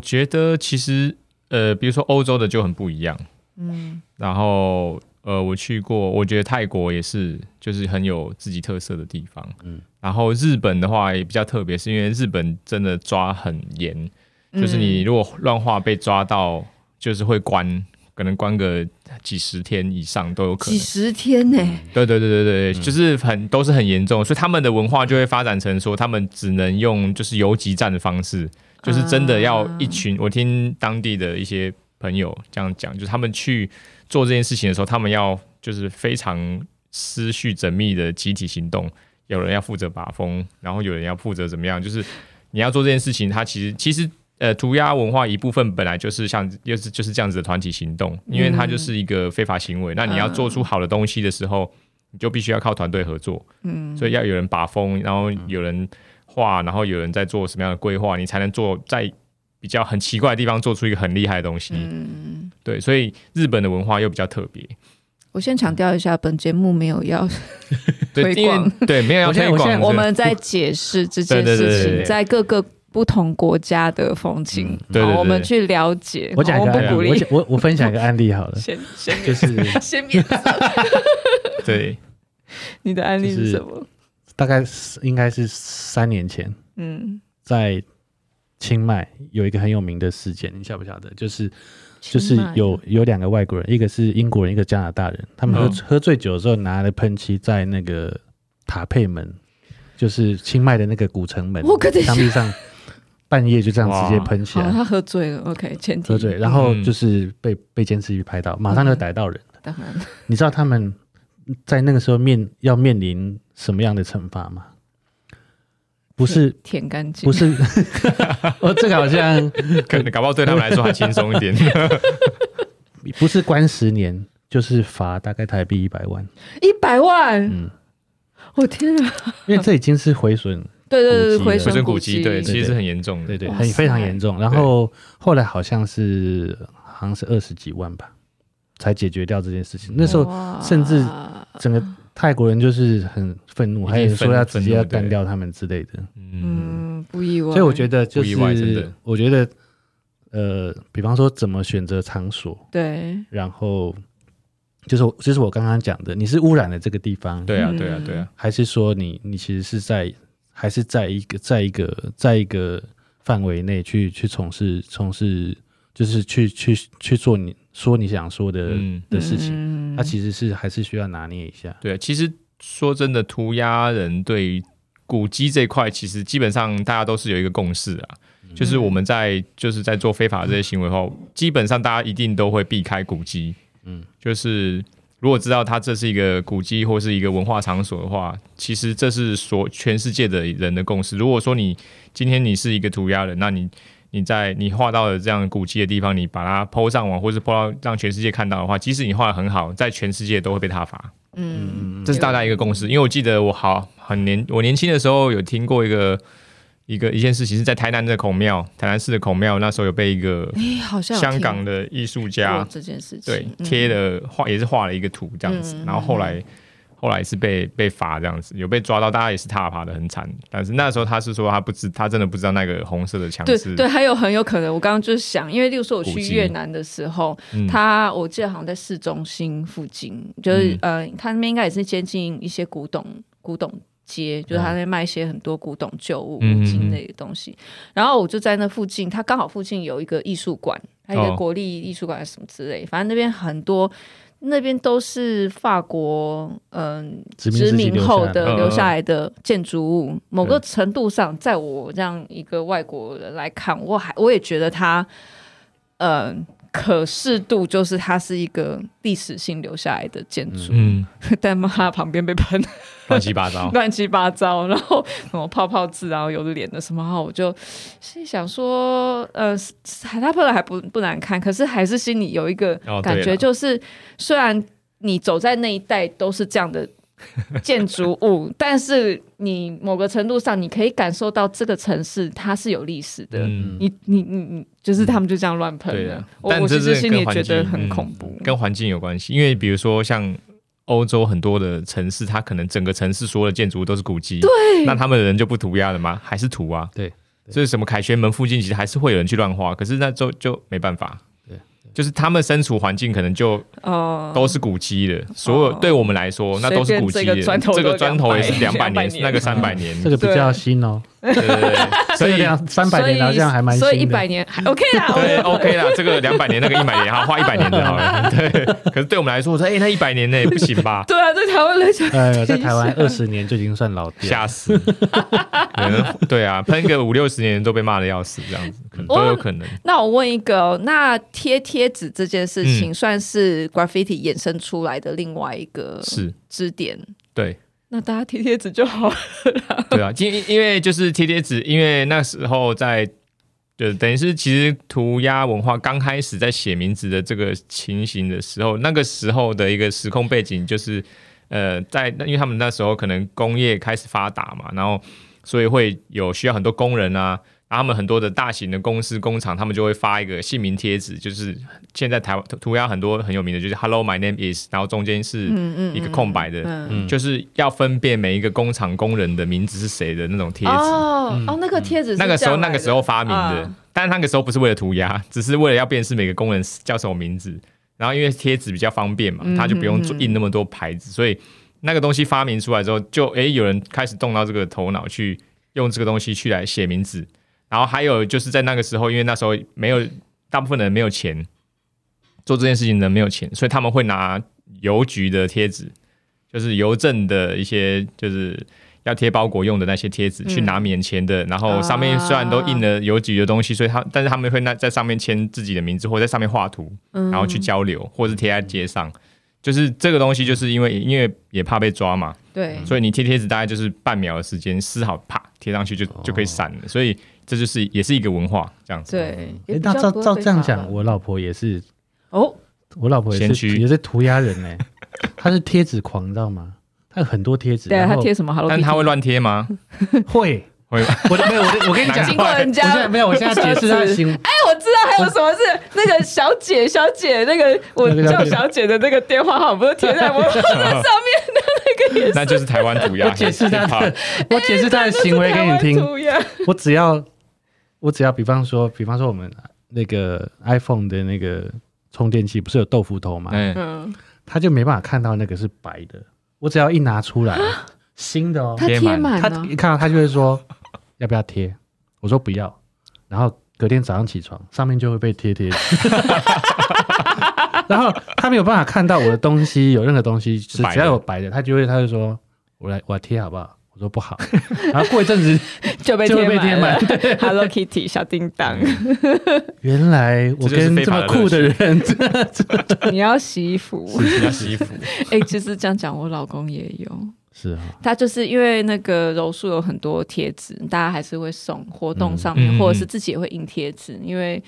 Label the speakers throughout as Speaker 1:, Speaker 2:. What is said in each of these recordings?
Speaker 1: 我觉得其实呃，比如说欧洲的就很不一样，嗯，然后呃，我去过，我觉得泰国也是，就是很有自己特色的地方，嗯，然后日本的话也比较特别，是因为日本真的抓很严，就是你如果乱画被抓到，就是会关。可能关个几十天以上都有可能。
Speaker 2: 几十天呢？
Speaker 1: 对对对对对，就是很都是很严重，所以他们的文化就会发展成说，他们只能用就是游击战的方式，就是真的要一群。我听当地的一些朋友这样讲，就是他们去做这件事情的时候，他们要就是非常思绪缜密的集体行动，有人要负责把风，然后有人要负责怎么样，就是你要做这件事情，他其实其实。呃，涂鸦文化一部分本来就是像，又是就是这样子的团体行动，因为它就是一个非法行为。那你要做出好的东西的时候，你就必须要靠团队合作。嗯，所以要有人把风，然后有人画，然后有人在做什么样的规划，你才能做在比较很奇怪的地方做出一个很厉害的东西。嗯，对，所以日本的文化又比较特别。
Speaker 2: 我先强调一下，本节目没有要 推广，
Speaker 1: 对，没有要推广。
Speaker 2: 我们在解释这件事情，在各个。不同国家的风情，嗯、对，对，对，我们去了解。
Speaker 3: 我讲一个案例，我我我分享一个案例好了。
Speaker 2: 先先
Speaker 3: 就是
Speaker 2: 先免。
Speaker 1: 对，
Speaker 2: 你的案例是什么？
Speaker 3: 大概应该是三年前，嗯，在清迈有一个很有名的事件，你晓不晓得？就是就是有有两个外国人，一个是英国人，一个加拿大人，他们喝、嗯、喝醉酒的时候拿了喷漆在那个塔佩门，就是清迈的那个古城门墙壁上。半夜就这样直接喷起来，
Speaker 2: 他喝醉了。OK，前提。
Speaker 3: 喝醉，然后就是被被监视器拍到，马上就逮到人。了。当然，你知道他们在那个时候面要面临什么样的惩罚吗？不是
Speaker 2: 舔干净，
Speaker 3: 不是。哦，这个好像
Speaker 1: 可能搞不好对他们来说还轻松一点。
Speaker 3: 不是关十年，就是罚大概台币一百万。
Speaker 2: 一百万？嗯，我天啊！
Speaker 3: 因为这已经是毁损。
Speaker 2: 对对对，毁
Speaker 1: 损古迹，对，其实是很严重的，
Speaker 3: 对对，很非常严重。然后后来好像是好像是二十几万吧，才解决掉这件事情。那时候甚至整个泰国人就是很愤怒，还有说要直接要干掉他们之类的。
Speaker 2: 嗯，不意外。
Speaker 3: 所以我觉得就是，我觉得呃，比方说怎么选择场所，
Speaker 2: 对，
Speaker 3: 然后就是就是我刚刚讲的，你是污染了这个地方，
Speaker 1: 对啊，对啊，对啊，
Speaker 3: 还是说你你其实是在。还是在一个在一个在一个范围内去去从事从事，就是去去去做你说你想说的、嗯、的事情，它其实是还是需要拿捏一下。
Speaker 1: 对，其实说真的，涂鸦人对于古迹这块，其实基本上大家都是有一个共识啊，嗯、就是我们在就是在做非法的这些行为后，嗯、基本上大家一定都会避开古迹。嗯，就是。如果知道它这是一个古迹或是一个文化场所的话，其实这是所全世界的人的共识。如果说你今天你是一个涂鸦人，那你你在你画到的这样古迹的地方，你把它 PO 上网或是 PO 到让全世界看到的话，即使你画的很好，在全世界都会被他罚。嗯，这是大家一个共识。因为我记得我好很年我年轻的时候有听过一个。一个一件事情是在台南的孔庙，台南市的孔庙，那时候有被一个香港的艺术家
Speaker 2: 这件事情
Speaker 1: 对贴了画，也是画了一个图这样子，然后后来后来是被被罚这样子，有被抓到，大家也是踏爬的很惨，但是那时候他是说他不知，他真的不知道那个红色的墙是，
Speaker 2: 对，还有很有可能，我刚刚就是想，因为例如说我去越南的时候，他我记得好像在市中心附近，就是呃，他那边应该也是接近一些古董古董。街就是他在卖一些很多古董旧物、五金类的东西，嗯、然后我就在那附近，他刚好附近有一个艺术馆，还有一个国立艺术馆什么之类，哦、反正那边很多，那边都是法国嗯殖民后的留下来的建筑物。哦、某个程度上，在我这样一个外国人来看，我还我也觉得它嗯。可视度就是它是一个历史性留下来的建筑，嗯，但嘛，它旁边被喷
Speaker 1: 乱七八糟，
Speaker 2: 乱七八糟，然后什么泡泡字，然后有脸的什么，然后我就心想说，呃，海他喷的还不不难看，可是还是心里有一个感觉，就是、哦、虽然你走在那一带都是这样的。建筑物，但是你某个程度上，你可以感受到这个城市它是有历史的。嗯、你你你你，就是他们就这样乱喷的。我我其实心里觉得很恐怖，
Speaker 1: 跟环境有关系。因为比如说像欧洲很多的城市，它可能整个城市所有的建筑物都是古迹，
Speaker 2: 对，
Speaker 1: 那他们的人就不涂鸦了吗？还是涂啊？
Speaker 3: 对，
Speaker 1: 所以什么凯旋门附近其实还是会有人去乱画，可是那就就没办法。就是他们身处环境可能就哦都是古迹的，所有对我们来说那都是古迹的。这个砖头也是两百年，那个三百年，
Speaker 3: 这个比较新哦。
Speaker 1: 对对对，
Speaker 3: 所以两三百年好像还蛮。
Speaker 2: 所以一百年还 OK 啦，
Speaker 1: 对 OK 啦。这个两百年，那个一百年，好花一百年的好了。对，可是对我们来说，我说哎，那一百年呢不行吧？
Speaker 2: 对啊，在台湾来讲，
Speaker 3: 哎，在台湾二十年就已经算老店，
Speaker 1: 吓死。对啊，喷个五六十年都被骂的要死，这样子可能都有可能。
Speaker 2: 那我问一个，那贴贴纸这件事情算是 graffiti 衍生出来的另外一个是支点？
Speaker 1: 对。
Speaker 2: 那大家贴贴纸就好了。
Speaker 1: 对啊，因因为就是贴贴纸，因为那时候在，就等于是其实涂鸦文化刚开始在写名字的这个情形的时候，那个时候的一个时空背景就是，呃，在因为他们那时候可能工业开始发达嘛，然后所以会有需要很多工人啊。他们很多的大型的公司工厂，他们就会发一个姓名贴纸，就是现在台湾涂鸦很多很有名的，就是 Hello, my name is，然后中间是一个空白的，嗯嗯、就是要分辨每一个工厂工人的名字是谁的那种贴纸。
Speaker 2: 哦，嗯、哦，那个贴纸，
Speaker 1: 那个时候那个时候发明的，啊、但是那个时候不是为了涂鸦，只是为了要辨识每个工人叫什么名字。然后因为贴纸比较方便嘛，他就不用印那么多牌子，嗯嗯、所以那个东西发明出来之后，就哎有人开始动到这个头脑去用这个东西去来写名字。然后还有就是在那个时候，因为那时候没有大部分的人没有钱做这件事情的人没有钱，所以他们会拿邮局的贴纸，就是邮政的一些就是要贴包裹用的那些贴纸，去拿免钱的。嗯、然后上面虽然都印了邮局的东西，所以他但是他们会那在上面签自己的名字，或者在上面画图，然后去交流，或者是贴在街上。就是这个东西，就是因为因为也怕被抓嘛，
Speaker 2: 对，
Speaker 1: 所以你贴贴纸大概就是半秒的时间撕好，啪贴上去就就可以散了，所以。这就是也是一个文化，这样子。
Speaker 2: 对，
Speaker 3: 那照照这样讲，我老婆也是
Speaker 2: 哦，
Speaker 3: 我老婆也是也是涂鸦人呢。她是贴纸狂，知道吗？她有很多贴纸。
Speaker 2: 对啊，她贴什么？
Speaker 1: 但她会乱贴吗？
Speaker 3: 会会。我没有，我我跟你讲，
Speaker 2: 经过人家，
Speaker 3: 我现在没有，我现在解释她的行为。
Speaker 2: 哎，我知道还有什么是那个小姐小姐那个我叫小姐的那个电话号，不是贴在我 上面的那个也是。
Speaker 1: 那就是台湾涂鸦。
Speaker 3: 我解释她的，我解释她的行为给你听。我只要。我只要比方说，比方说我们那个 iPhone 的那个充电器不是有豆腐头嘛？嗯，他就没办法看到那个是白的。我只要一拿出来，新的哦，
Speaker 2: 贴满，
Speaker 3: 他一看到他就会说要不要贴？我说不要。然后隔天早上起床，上面就会被贴贴。然后他没有办法看到我的东西有任何东西是只要有白的，他就会他就说我来我来贴好不好？说不好，然后过一阵子
Speaker 2: 就被贴满。Hello Kitty 小叮当，
Speaker 3: 原来我跟这么酷的人，
Speaker 2: 你要洗衣服，
Speaker 1: 你要洗衣服。
Speaker 2: 哎，其实这样讲，我老公也有。
Speaker 3: 是啊，
Speaker 2: 他就是因为那个柔术有很多贴纸，大家还是会送活动上面，嗯、或者是自己也会印贴纸。嗯、因为，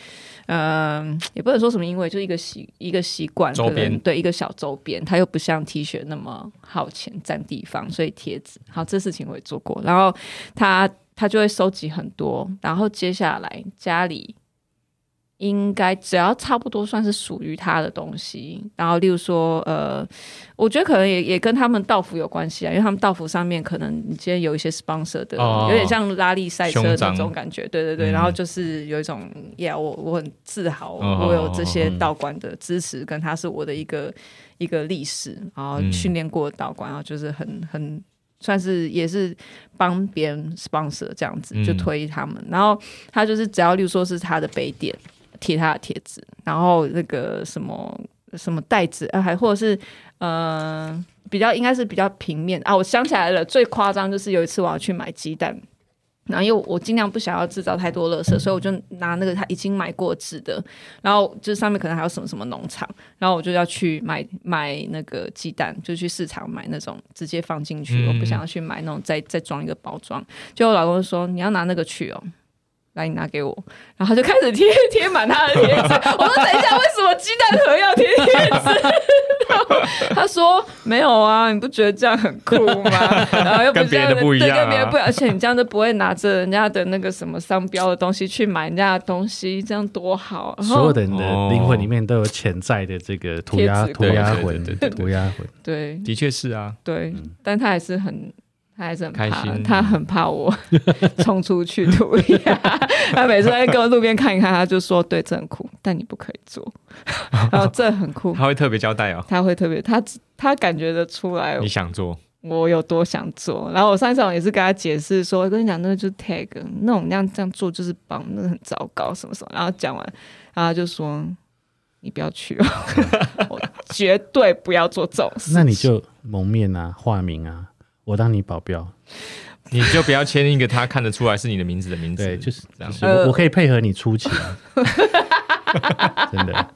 Speaker 2: 嗯、呃，也不能说什么，因为就一个习一个习惯，
Speaker 1: 周边
Speaker 2: 对一个小周边，它又不像 T 恤那么耗钱占地方，所以贴纸。好，这事情我也做过。然后他他就会收集很多，然后接下来家里。应该只要差不多算是属于他的东西，然后例如说，呃，我觉得可能也也跟他们道服有关系啊，因为他们道服上面可能你今天有一些 sponsor 的，哦、有点像拉力赛车的那种感觉，对对对，嗯、然后就是有一种，yeah，我我很自豪，哦、我有这些道馆的支持，跟他是我的一个一个历史，然后训练过的道馆，然后就是很很算是也是帮别人 sponsor 这样子，就推他们，嗯、然后他就是只要例如说是他的杯垫。贴他的贴纸，然后那个什么什么袋子啊，还或者是呃比较应该是比较平面啊。我想起来了，最夸张就是有一次我要去买鸡蛋，然后因为我尽量不想要制造太多垃圾，所以我就拿那个他已经买过纸的，然后就是上面可能还有什么什么农场，然后我就要去买买那个鸡蛋，就去市场买那种直接放进去，嗯、我不想要去买那种再再装一个包装。就我老公说你要拿那个去哦。来，你拿给我，然后他就开始贴贴满他的贴纸。我说：“等一下，为什么鸡蛋盒要贴贴纸？” 他说：“没有啊，你不觉得这样很酷吗？然后又不是跟别人不一样，对，跟别人不一样，而且你这样都不会拿着人家的那个什么商标的东西去买人家的东西，这样多好。”
Speaker 3: 所有的人的灵魂里面都有潜在的这个涂鸦涂鸦魂，涂鸦魂。
Speaker 2: 对，
Speaker 1: 的确是啊。
Speaker 2: 对，但他还是很。他还是很怕，
Speaker 1: 开心
Speaker 2: 他很怕我 冲出去涂鸦。他每次在跟路边看一看，他就说：“对，这很酷，但你不可以做。”然后这很酷，
Speaker 1: 他会特别交代哦。
Speaker 2: 他会特别，他他感觉得出来
Speaker 1: 你想做，
Speaker 2: 我有多想做。然后我上一次也是跟他解释说：“我跟你讲，那个就是 tag，那种那样这样做就是帮，那个很糟糕，什么什么。”然后讲完，然后他就说：“你不要去哦，我绝对不要做这种事。”
Speaker 3: 那你就蒙面啊，化名啊。我当你保镖，
Speaker 1: 你就不要签一个他看得出来是你的名字的名字。
Speaker 3: 对，就是这样。我我可以配合你出勤，真的。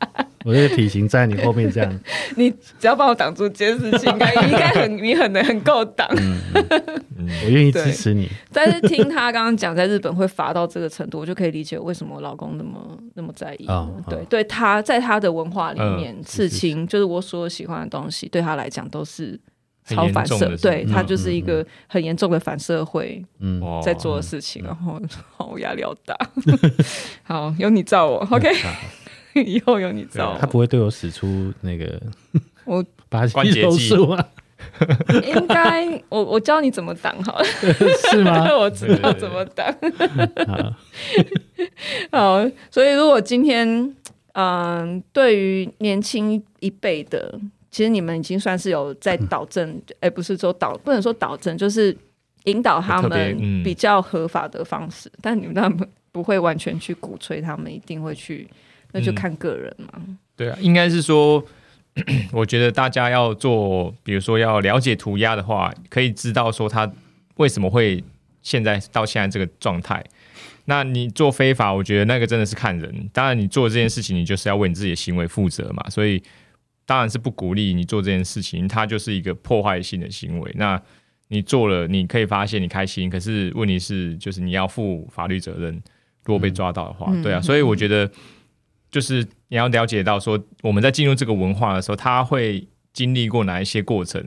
Speaker 3: 我这个体型在你后面这样，
Speaker 2: 你只要帮我挡住这件事情，应该应该很你很能很够挡。
Speaker 3: 我愿意支持你。
Speaker 2: 但是听他刚刚讲，在日本会罚到这个程度，我就可以理解为什么我老公那么那么在意。对，对他在他的文化里面，刺青就是我所有喜欢的东西，对他来讲都是。超反社，对他就是一个很严重的反社会，在做的事情，然后 好压力好大。好，有你罩我，OK，以后有你罩我。
Speaker 3: 他不会对我使出那个
Speaker 2: 我
Speaker 3: 把关节技啊？
Speaker 2: 应该我我教你怎么挡好了，
Speaker 3: 是吗？
Speaker 2: 我知道怎么挡。好，所以如果今天，嗯，对于年轻一辈的。其实你们已经算是有在导正，哎、嗯，不是说导，不能说导正，就是引导他们比较合法的方式。嗯、但你们当然不不会完全去鼓吹他们一定会去，那就看个人嘛。
Speaker 1: 嗯、对啊，应该是说，我觉得大家要做，比如说要了解涂鸦的话，可以知道说他为什么会现在到现在这个状态。那你做非法，我觉得那个真的是看人。当然，你做这件事情，你就是要为你自己的行为负责嘛。所以。当然是不鼓励你做这件事情，它就是一个破坏性的行为。那你做了，你可以发现你开心，可是问题是，就是你要负法律责任。如果被抓到的话，嗯、对啊，所以我觉得就是你要了解到说，我们在进入这个文化的时候，他会经历过哪一些过程，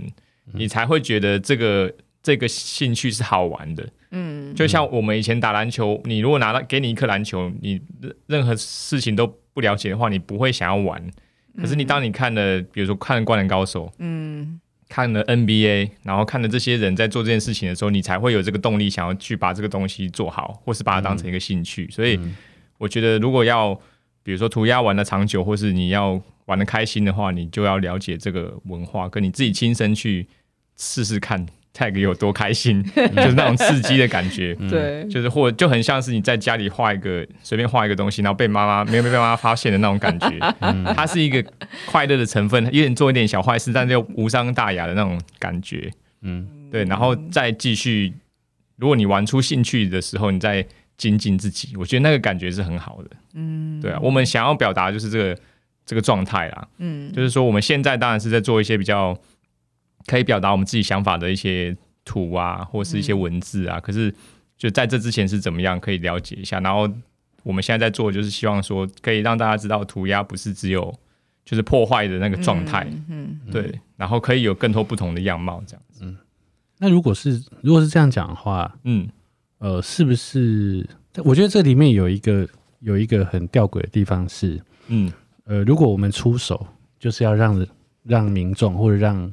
Speaker 1: 你才会觉得这个这个兴趣是好玩的。嗯，就像我们以前打篮球，你如果拿到给你一颗篮球，你任何事情都不了解的话，你不会想要玩。可是你当你看了，比如说看了《灌篮高手》，嗯，看了 NBA，然后看了这些人在做这件事情的时候，你才会有这个动力，想要去把这个东西做好，或是把它当成一个兴趣。嗯、所以我觉得，如果要比如说涂鸦玩的长久，或是你要玩的开心的话，你就要了解这个文化，跟你自己亲身去试试看。Tag 有多开心，就是那种刺激的感觉，对，就是或就很像是你在家里画一个随便画一个东西，然后被妈妈没有被妈妈发现的那种感觉，它是一个快乐的成分，有点做一点小坏事，但是又无伤大雅的那种感觉，嗯，对，然后再继续，如果你玩出兴趣的时候，你再精进自己，我觉得那个感觉是很好的，嗯，对啊，我们想要表达就是这个这个状态啦，嗯，就是说我们现在当然是在做一些比较。可以表达我们自己想法的一些图啊，或是一些文字啊。嗯、可是就在这之前是怎么样，可以了解一下。然后我们现在在做，就是希望说可以让大家知道，涂鸦不是只有就是破坏的那个状态，嗯，嗯对。然后可以有更多不同的样貌，这样子。嗯，
Speaker 3: 那如果是如果是这样讲的话，嗯，呃，是不是？我觉得这里面有一个有一个很吊诡的地方是，嗯，呃，如果我们出手就是要让让民众或者让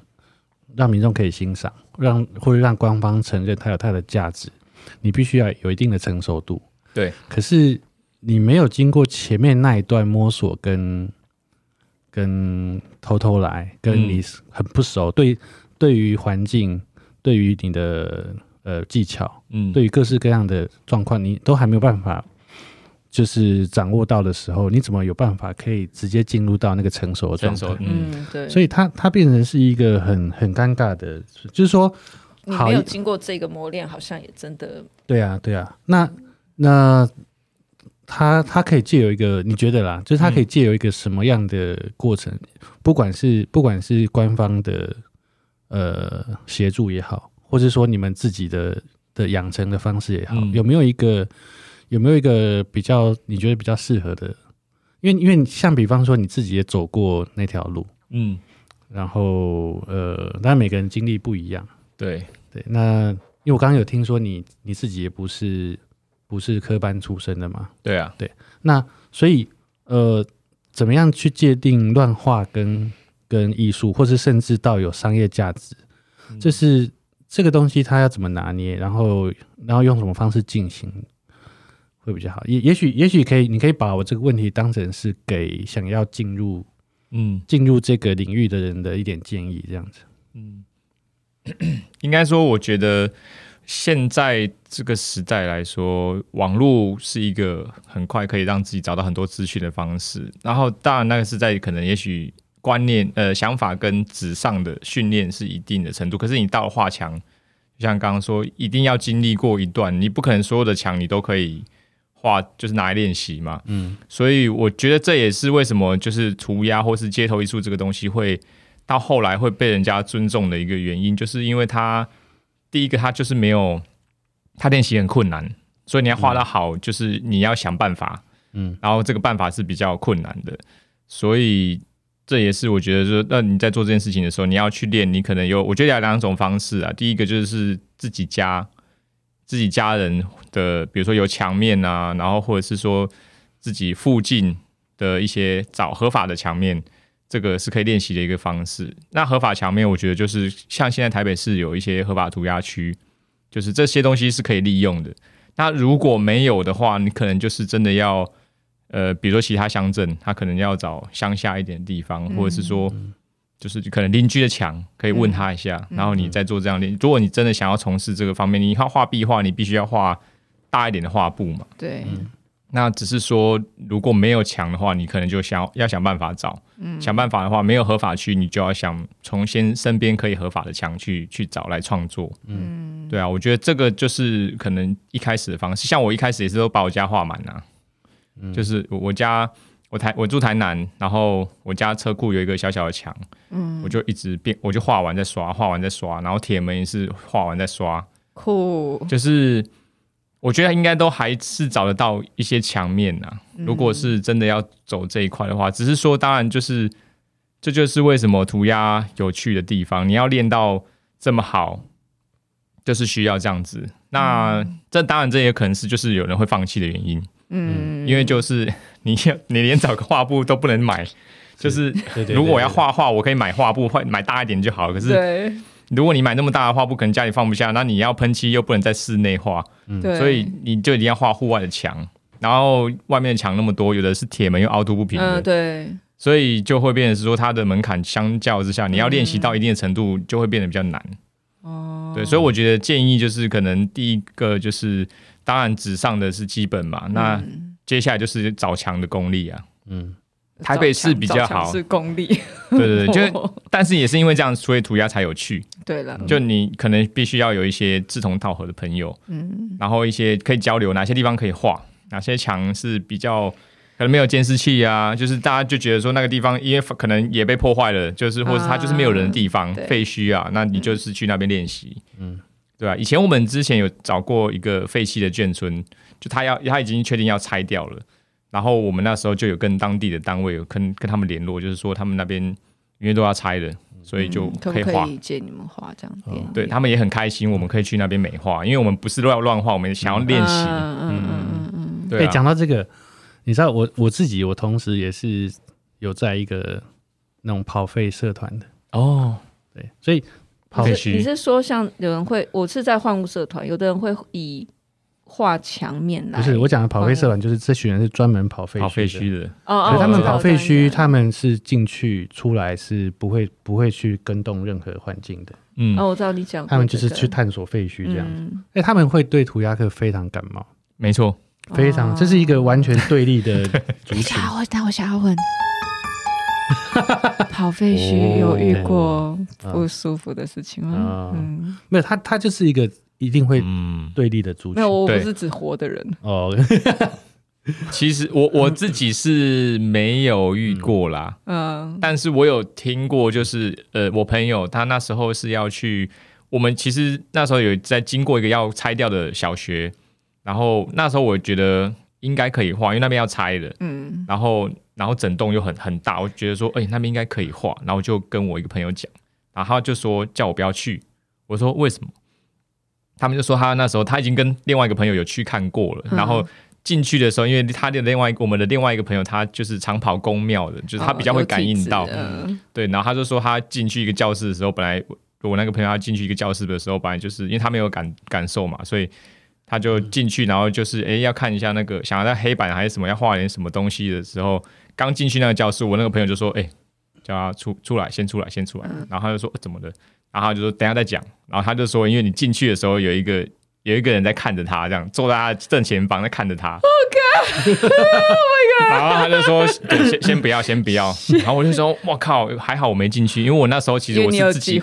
Speaker 3: 让民众可以欣赏，让或者让官方承认它有它的价值，你必须要有一定的成熟度。
Speaker 1: 对，
Speaker 3: 可是你没有经过前面那一段摸索跟跟偷偷来，跟你很不熟，嗯、对，对于环境，对于你的呃技巧，嗯，对于各式各样的状况，你都还没有办法。就是掌握到的时候，你怎么有办法可以直接进入到那个成熟的状态？
Speaker 2: 嗯，对。
Speaker 3: 所以它它变成是一个很很尴尬的，就是说，
Speaker 2: 你没有经过这个磨练，好像也真的。
Speaker 3: 对啊，对啊。那那他他可以借由一个，你觉得啦，就是他可以借由一个什么样的过程？嗯、不管是不管是官方的呃协助也好，或者说你们自己的的养成的方式也好，嗯、有没有一个？有没有一个比较你觉得比较适合的？因为因为像比方说你自己也走过那条路，嗯，然后呃，当然每个人经历不一样，
Speaker 1: 对
Speaker 3: 对。那因为我刚刚有听说你你自己也不是不是科班出身的嘛，
Speaker 1: 对啊，
Speaker 3: 对。那所以呃，怎么样去界定乱画跟跟艺术，或是甚至到有商业价值？嗯、这是这个东西它要怎么拿捏，然后然后用什么方式进行会比较好。也也许也许可以，你可以把我这个问题当成是给想要进入嗯进入这个领域的人的一点建议，这样子。嗯，
Speaker 1: 应该说，我觉得现在这个时代来说，网络是一个很快可以让自己找到很多资讯的方式。然后，当然那个是在可能也许。观念、呃，想法跟纸上的训练是一定的程度，可是你到了画墙，就像刚刚说，一定要经历过一段，你不可能所有的墙你都可以画，就是拿来练习嘛。嗯，所以我觉得这也是为什么就是涂鸦或是街头艺术这个东西会到后来会被人家尊重的一个原因，就是因为它第一个它就是没有，它练习很困难，所以你要画得好，就是你要想办法，嗯，然后这个办法是比较困难的，所以。这也是我觉得说，那你在做这件事情的时候，你要去练，你可能有，我觉得有两种方式啊。第一个就是自己家自己家人的，比如说有墙面啊，然后或者是说自己附近的一些找合法的墙面，这个是可以练习的一个方式。那合法墙面，我觉得就是像现在台北市有一些合法涂鸦区，就是这些东西是可以利用的。那如果没有的话，你可能就是真的要。呃，比如说其他乡镇，他可能要找乡下一点的地方，或者是说，就是可能邻居的墙，可以问他一下，嗯、然后你再做这样的。嗯、如果你真的想要从事这个方面，你要画壁画，你必须要画大一点的画布嘛。
Speaker 2: 对、
Speaker 1: 嗯。那只是说，如果没有墙的话，你可能就想要想办法找。嗯。想办法的话，没有合法区，你就要想从先身边可以合法的墙去去找来创作。嗯。对啊，我觉得这个就是可能一开始的方式。像我一开始也是都把我家画满啊。就是我家，我台我住台南，然后我家车库有一个小小的墙，嗯，我就一直变，我就画完再刷，画完再刷，然后铁门也是画完再刷，
Speaker 2: 酷，
Speaker 1: 就是我觉得应该都还是找得到一些墙面呐。如果是真的要走这一块的话，只是说当然就是这就是为什么涂鸦有趣的地方，你要练到这么好，就是需要这样子。那这当然这也可能是就是有人会放弃的原因。嗯，因为就是 你你连找个画布都不能买，就是如果我要画画，我可以买画布，买大一点就好。可是如果你买那么大的画布，可能家里放不下，那你要喷漆又不能在室内画，所以你就一定要画户外的墙。然后外面的墙那么多，有的是铁门又凹凸不平的，
Speaker 2: 对，
Speaker 1: 所以就会变成是说它的门槛相较之下，你要练习到一定的程度，就会变得比较难。哦，对，所以我觉得建议就是可能第一个就是。当然，纸上的是基本嘛。那接下来就是找墙的功力啊。嗯，台北市比较好
Speaker 2: 是功力。
Speaker 1: 对对对，就但是也是因为这样，所以涂鸦才有趣。
Speaker 2: 对了，
Speaker 1: 就你可能必须要有一些志同道合的朋友，嗯，然后一些可以交流，哪些地方可以画，哪些墙是比较可能没有监视器啊，就是大家就觉得说那个地方因为可能也被破坏了，就是或者它就是没有人的地方废墟啊，那你就是去那边练习，嗯。对啊，以前我们之前有找过一个废弃的眷村，就他要他已经确定要拆掉了，然后我们那时候就有跟当地的单位有跟跟他们联络，就是说他们那边因为都要拆了，所以就可以画，
Speaker 2: 可以借你们画这样子。
Speaker 1: 对，他们也很开心，我们可以去那边美化，因为我们不是乱乱画，我们想要练习。
Speaker 2: 嗯嗯嗯嗯。
Speaker 3: 对，讲到这个，你知道我我自己，我同时也是有在一个那种跑废社团的
Speaker 1: 哦，
Speaker 3: 对，所以。
Speaker 2: 你是你是说像有人会，我是在换物社团，有的人会以画墙面来。
Speaker 3: 不是我讲的跑废社团，就是这群人是专门跑废
Speaker 1: 跑废墟的。
Speaker 2: 哦哦，
Speaker 3: 他们跑废墟，他们是进去出来是不会不会去跟动任何环境的。
Speaker 2: 嗯，哦，我知道你讲，
Speaker 3: 他们就是去探索废墟这样子。哎，他们会对涂鸦客非常感冒。
Speaker 1: 没错，
Speaker 3: 非常，这是一个完全对立的族群。
Speaker 2: 我 等我想要问。跑废墟有遇过不舒服的事情吗？
Speaker 3: 哦、嗯，没有，他他就是一个一定会对立的族群。
Speaker 2: 没有，我不是指活的人哦。
Speaker 1: 其实我我自己是没有遇过啦，嗯，但是我有听过，就是呃，我朋友他那时候是要去，我们其实那时候有在经过一个要拆掉的小学，然后那时候我觉得。应该可以画，因为那边要拆的。嗯，然后然后整栋又很很大，我觉得说，哎、欸，那边应该可以画。然后我就跟我一个朋友讲，然后他就说叫我不要去。我说为什么？他们就说他那时候他已经跟另外一个朋友有去看过了。嗯、然后进去的时候，因为他的另外我们的另外一个朋友，他就是常跑公庙的，就是他比较会感应到。哦、对，然后他就说他进去一个教室的时候，本来我那个朋友要进去一个教室的时候，本来就是因为他没有感感受嘛，所以他就进去，然后就是哎、欸、要看一下那个想要在黑板还是什么要画点什么东西的时候，刚进去那个教室，我那个朋友就说：“哎、欸，叫他出出来，先出来，先出来。”然后他就说：“怎么的？”然后他就说：“等下再讲。”然后他就说：“因为你进去的时候有一个。”有一个人在看着他，这样坐在他正前方在看着他。然后他就说：“ 先先不要，先不要。”然后我就说：“我靠，还好我没进去，因为我那时候其实我是自己，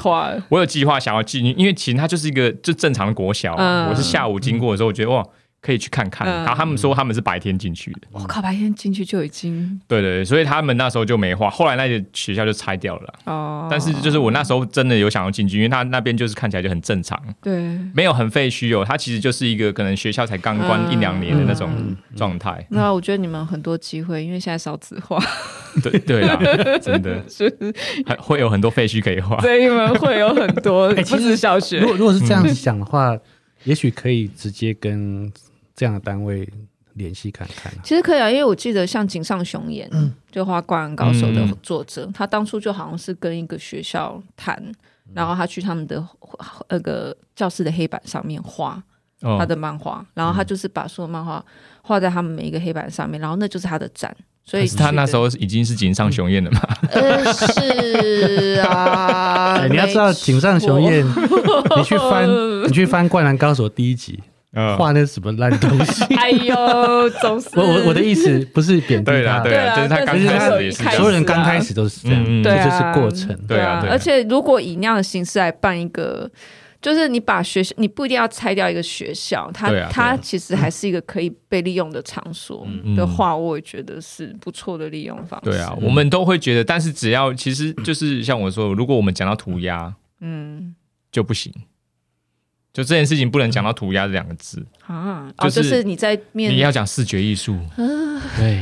Speaker 1: 我有计划想要进去，因为其实它就是一个就正常的国小。嗯、我是下午经过的时候，我觉得哇。”可以去看看，然后他们说他们是白天进去的。
Speaker 2: 我靠，白天进去就已经……
Speaker 1: 对对对，所以他们那时候就没画，后来那个学校就拆掉了。哦，但是就是我那时候真的有想要进去，因为他那边就是看起来就很正常，对，没有很废墟哦。它其实就是一个可能学校才刚关一两年的那种状态。
Speaker 2: 那我觉得你们很多机会，因为现在少子化。
Speaker 1: 对对啦，真的是 还会有很多废墟可以画。
Speaker 2: 对，你们会有很多，其实小学。
Speaker 3: 如果如果是这样子讲的话，也许可以直接跟。这样的单位联系看看、啊，
Speaker 2: 其实可以啊，因为我记得像井上雄彦，嗯、就画《灌篮高手》的作者，嗯、他当初就好像是跟一个学校谈，嗯、然后他去他们的那个教室的黑板上面画他的漫画，哦、然后他就是把所有漫画画在他们每一个黑板上面，然后那就是他的展。所以
Speaker 1: 他那时候已经是井上雄彦了嘛？
Speaker 2: 呃，是啊。
Speaker 3: 欸、你要知道井上雄彦，你去翻，你去翻《灌篮高手》第一集。画那什么烂东西？
Speaker 2: 哎呦，总是。
Speaker 3: 我我我的意思不是贬低他，
Speaker 1: 对啊，对啊，就是他刚开始也是，
Speaker 3: 所有人刚开始都是这样，这就是过程，
Speaker 2: 对啊。而且如果以那样的形式来办一个，就是你把学校，你不一定要拆掉一个学校，它它其实还是一个可以被利用的场所。的话，我也觉得是不错的利用方式。
Speaker 1: 对啊，我们都会觉得，但是只要其实就是像我说，如果我们讲到涂鸦，嗯，就不行。就这件事情不能讲到涂鸦这两个字。啊，
Speaker 2: 就是你在面
Speaker 1: 你要讲视觉艺术，对，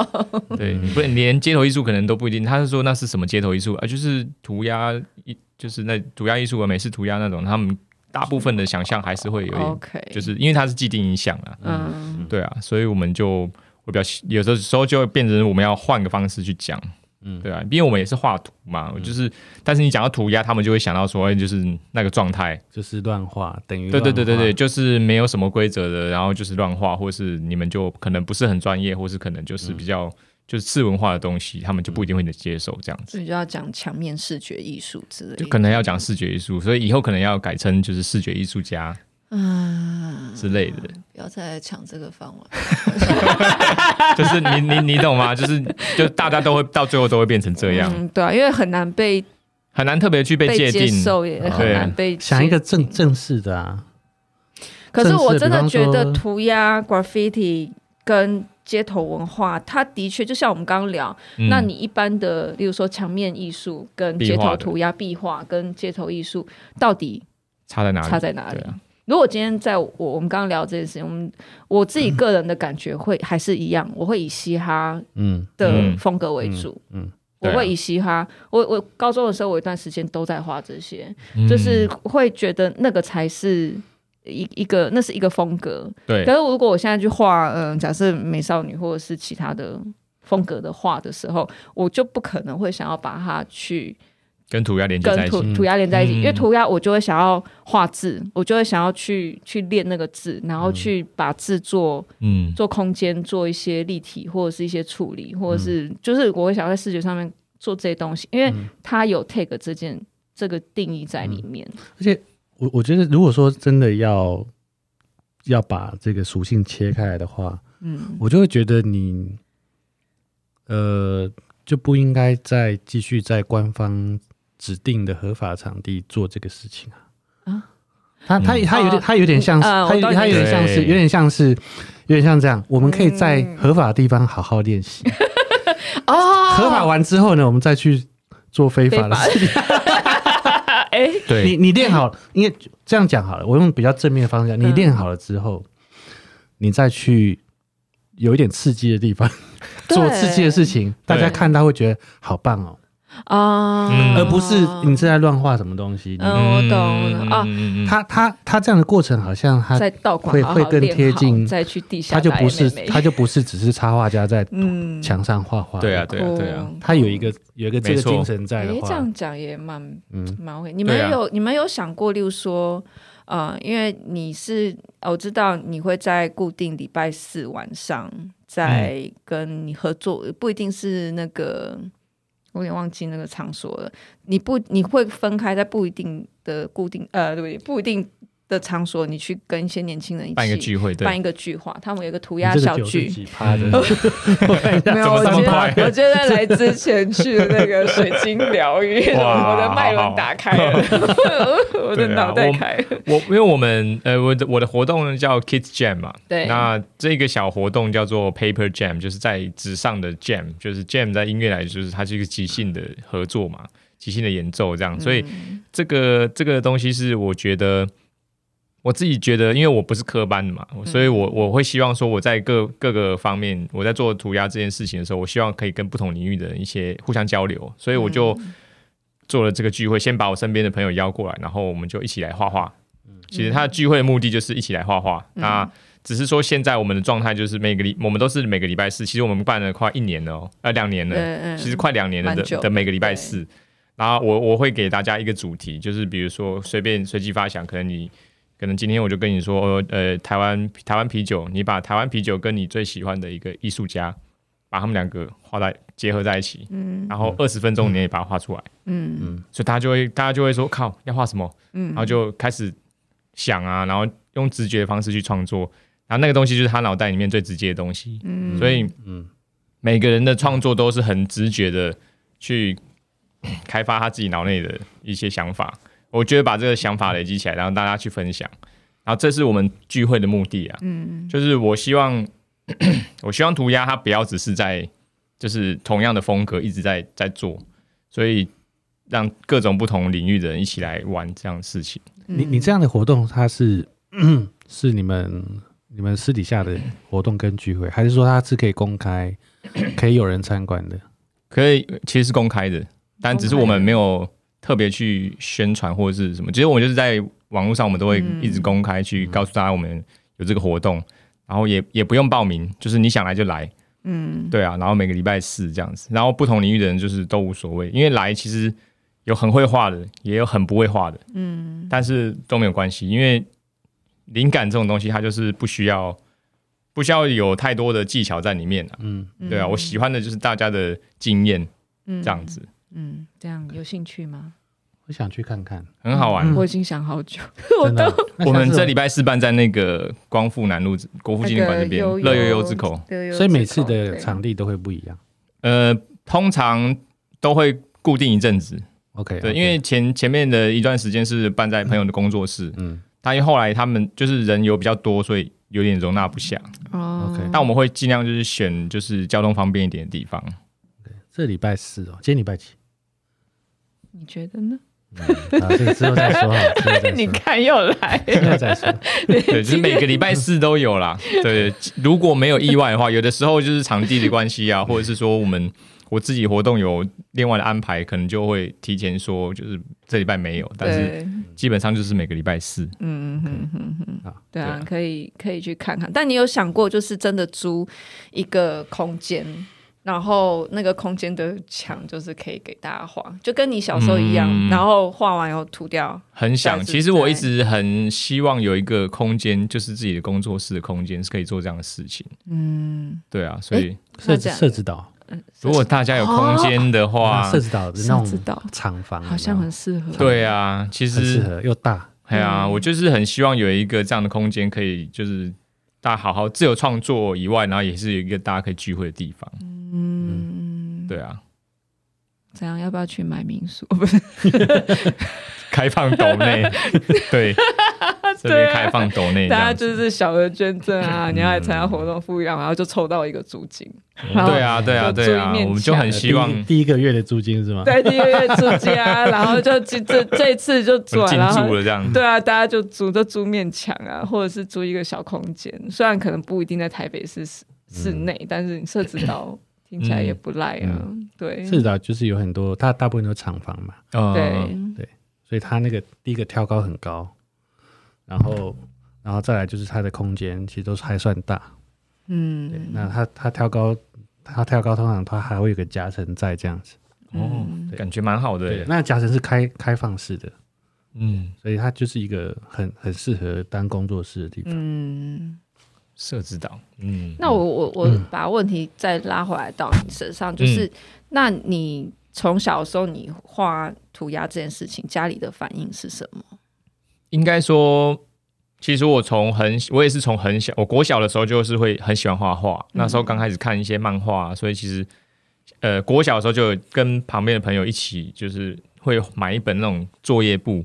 Speaker 1: 对，你不能连街头艺术可能都不一定。他是说那是什么街头艺术？啊？就是涂鸦一，就是那涂鸦艺术啊，美式涂鸦那种，他们大部分的想象还是会有，OK，就是因为它是既定印象啊，嗯，对啊，所以我们就会比较有时候时候就会变成我们要换个方式去讲。嗯，对啊，因为我们也是画图嘛，嗯、就是，但是你讲到涂鸦，他们就会想到说，就是那个状态，
Speaker 3: 就是乱画，等于
Speaker 1: 对对对对对，就是没有什么规则的，然后就是乱画，或是你们就可能不是很专业，或是可能就是比较、嗯、就是次文化的东西，他们就不一定会能接受这样子。
Speaker 2: 所以就要讲墙面视觉艺术之类的，
Speaker 1: 就可能要讲视觉艺术，所以以后可能要改称就是视觉艺术家。嗯，之类的，
Speaker 2: 不要再抢这个饭碗。
Speaker 1: 就是你你你懂吗？就是就大家都会到最后都会变成这样。
Speaker 2: 嗯，对啊，因为很难被
Speaker 1: 很难特别去被界定，
Speaker 2: 也很难被
Speaker 3: 想一个正正式的啊。
Speaker 2: 可是我真的觉得涂鸦 graffiti 跟街头文化，它的确就像我们刚刚聊，那你一般的，例如说墙面艺术跟街头涂鸦、壁画跟街头艺术，到底
Speaker 1: 差在哪里？
Speaker 2: 差在哪里？如果今天在我我们刚刚聊这件事情，我们我自己个人的感觉会还是一样，我会以嘻哈嗯。的风格为主，嗯，我会以嘻哈，我我高中的时候，我一段时间都在画这些，就是会觉得那个才是一一个那是一个风格，对。可是如果我现在去画，嗯，假设美少女或者是其他的风格的画的时候，我就不可能会想要把它去。
Speaker 1: 跟涂鸦连接在一起，
Speaker 2: 涂涂鸦连在一起，嗯、因为涂鸦我就会想要画字，我就会想要去去练那个字，然后去把字做嗯。做空间，做一些立体或者是一些处理，或者是就是我会想要在视觉上面做这些东西，因为它有 take 这件这个定义在里面。
Speaker 3: 嗯、而且我我觉得，如果说真的要要把这个属性切开来的话，嗯，我就会觉得你呃就不应该再继续在官方。指定的合法场地做这个事情啊？啊，他他他有点他有点像是他他有点像是有点像是有点像这样，我们可以在合法的地方好好练习。哦。合法完之后呢，我们再去做非法的事情。哎，对，你你练好，因为这样讲好了，我用比较正面的方向，你练好了之后，你再去有一点刺激的地方 做刺激的事情，大家看到会觉得好棒哦。
Speaker 2: 啊，
Speaker 3: 而不是你是在乱画什么东西。
Speaker 2: 嗯，我懂了啊。
Speaker 3: 他他他这样的过程好像他
Speaker 2: 在道馆
Speaker 3: 会会更贴近，
Speaker 2: 再去地下，
Speaker 3: 他就不是他就不是只是插画家在墙上画画。
Speaker 1: 对啊对啊对啊，
Speaker 3: 他有一个有一个这个精神在的话。
Speaker 2: 这样讲也蛮嗯蛮会。你们有你们有想过，例如说，呃，因为你是我知道你会在固定礼拜四晚上在跟你合作，不一定是那个。我有点忘记那个场所了。你不，你会分开在不一定的固定，呃，对不对？不一定。的场所，你去跟一些年轻人一起
Speaker 1: 办一个聚会，
Speaker 2: 办一个聚会，他们有一个涂鸦小聚。
Speaker 3: 没
Speaker 2: 有，我觉得我觉得来之前去的那个水晶疗愈，我的脉轮打开了，我的脑袋开了。
Speaker 1: 我因为我们呃，我的我的活动叫 Kids Jam 嘛，
Speaker 2: 对，
Speaker 1: 那这个小活动叫做 Paper Jam，就是在纸上的 Jam，就是 Jam 在音乐来就是它是一个即兴的合作嘛，即兴的演奏这样，所以这个这个东西是我觉得。我自己觉得，因为我不是科班的嘛，所以我我会希望说，我在各各个方面，我在做涂鸦这件事情的时候，我希望可以跟不同领域的人一些互相交流，所以我就做了这个聚会，先把我身边的朋友邀过来，然后我们就一起来画画。其实他的聚会的目的就是一起来画画。那只是说现在我们的状态就是每个礼，我们都是每个礼拜四。其实我们办了快一年了哦，呃，两年了，其实快两年了的的每个礼拜四。然后我我会给大家一个主题，就是比如说随便随机发想，可能你。可能今天我就跟你说，呃，台湾台湾啤酒，你把台湾啤酒跟你最喜欢的一个艺术家，把他们两个画在结合在一起，嗯，然后二十分钟你也把它画出来，嗯。嗯，所以大家就会大家就会说，靠，要画什么？嗯，然后就开始想啊，然后用直觉的方式去创作，然后那个东西就是他脑袋里面最直接的东西，嗯，所以嗯，每个人的创作都是很直觉的去开发他自己脑内的一些想法。我觉得把这个想法累积起来，然后大家去分享，然后这是我们聚会的目的啊。嗯，就是我希望，我希望涂鸦它不要只是在，就是同样的风格一直在在做，所以让各种不同领域的人一起来玩这样的事情。
Speaker 3: 你你这样的活动，它是 是你们你们私底下的活动跟聚会，还是说它是可以公开，可以有人参观的？
Speaker 1: 可以，其实是公开的，但只是我们没有。特别去宣传或者是什么，其实我们就是在网络上，我们都会一直公开去告诉大家我们有这个活动，然后也也不用报名，就是你想来就来，嗯，对啊，然后每个礼拜四这样子，然后不同领域的人就是都无所谓，因为来其实有很会画的，也有很不会画的，嗯，但是都没有关系，因为灵感这种东西它就是不需要不需要有太多的技巧在里面啊，嗯，对啊，我喜欢的就是大家的经验，嗯，这样子。
Speaker 2: 嗯，这样有兴趣吗？
Speaker 3: 我想去看看，
Speaker 1: 很好玩。
Speaker 2: 我已经想好久，
Speaker 3: 我都。
Speaker 1: 我们这礼拜四办在那个光复南路国父纪念馆那边，乐悠悠之口。
Speaker 3: 所以每次的场地都会不一样。
Speaker 1: 呃，通常都会固定一阵子。
Speaker 3: OK，
Speaker 1: 对，因为前前面的一段时间是办在朋友的工作室，嗯，但因为后来他们就是人有比较多，所以有点容纳不下。
Speaker 3: 哦，OK，
Speaker 1: 但我们会尽量就是选就是交通方便一点的地方。
Speaker 3: 这礼拜四哦，今天礼拜几？
Speaker 2: 你觉得呢？
Speaker 3: 嗯、啊，这个之后再说哈。
Speaker 2: 你看又来，
Speaker 3: 之后再说。
Speaker 1: 对，就是每个礼拜四都有啦。对，如果没有意外的话，有的时候就是场地的关系啊，或者是说我们我自己活动有另外的安排，可能就会提前说，就是这礼拜没有，但是基本上就是每个礼拜四。
Speaker 2: 嗯嗯嗯嗯，对啊，可以可以去看看。但你有想过，就是真的租一个空间？然后那个空间的墙就是可以给大家画，就跟你小时候一样。嗯、然后画完以后涂掉。很想，
Speaker 1: 其实我一直很希望有一个空间，就是自己的工作室的空间，是可以做这样的事情。嗯，对啊，所以
Speaker 3: 社社子岛，
Speaker 1: 如果大家有空间的话，
Speaker 3: 社子岛的那种厂房
Speaker 2: 好像很适合。
Speaker 1: 对啊，其实
Speaker 3: 适合又大。
Speaker 1: 对啊，我就是很希望有一个这样的空间，可以就是大家好好自由创作以外，然后也是有一个大家可以聚会的地方。嗯，对啊，
Speaker 2: 怎样？要不要去买民宿？不是，
Speaker 1: 开放斗内，对，这边开放斗内，
Speaker 2: 大家就是小额捐赠啊，你要来参加活动付一样，然后就抽到一个租金。
Speaker 1: 对啊，对啊，对啊，我们就很希望
Speaker 3: 第一个月的租金是吗？
Speaker 2: 对，第一个月租金啊，然后就这 这这次就租了，
Speaker 1: 进驻了这样。
Speaker 2: 对啊，大家就租就租面墙啊，或者是租一个小空间，虽然可能不一定在台北市市内，但是你设置到。听起来也不赖啊。对，
Speaker 3: 至少就是有很多，它大部分都厂房嘛。
Speaker 2: 对
Speaker 3: 对，所以它那个第一个挑高很高，然后然后再来就是它的空间其实都是还算大。嗯，对，那它它挑高，它挑高通常它还会有个夹层在这样子。
Speaker 1: 哦，感觉蛮好的。
Speaker 3: 那夹层是开开放式的。嗯，所以它就是一个很很适合当工作室的地方。嗯，
Speaker 1: 社子岛。嗯，
Speaker 2: 那我我我把问题再拉回来到你身上，嗯、就是那你从小的时候你画涂鸦这件事情，家里的反应是什么？
Speaker 1: 应该说，其实我从很我也是从很小，我国小的时候就是会很喜欢画画。嗯、那时候刚开始看一些漫画，所以其实呃国小的时候就跟旁边的朋友一起，就是会买一本那种作业簿。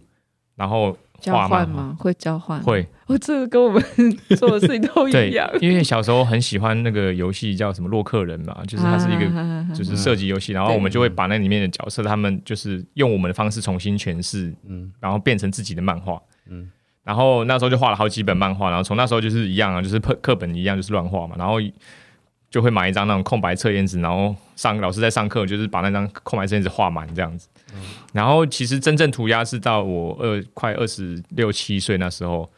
Speaker 1: 然后
Speaker 2: 交换吗？会交换？
Speaker 1: 会。
Speaker 2: 哦，这个跟我们 做的事情都一样。
Speaker 1: 因为小时候很喜欢那个游戏，叫什么洛克人嘛，就是它是一个就是射击游戏，然后我们就会把那里面的角色，他们就是用我们的方式重新诠释，嗯，然后变成自己的漫画，嗯，然后那时候就画了好几本漫画，然后从那时候就是一样啊，就是课课本一样，就是乱画嘛，然后。就会买一张那种空白测验纸，然后上老师在上课，就是把那张空白测验纸画满这样子。嗯、然后其实真正涂鸦是到我二快二十六七岁那时候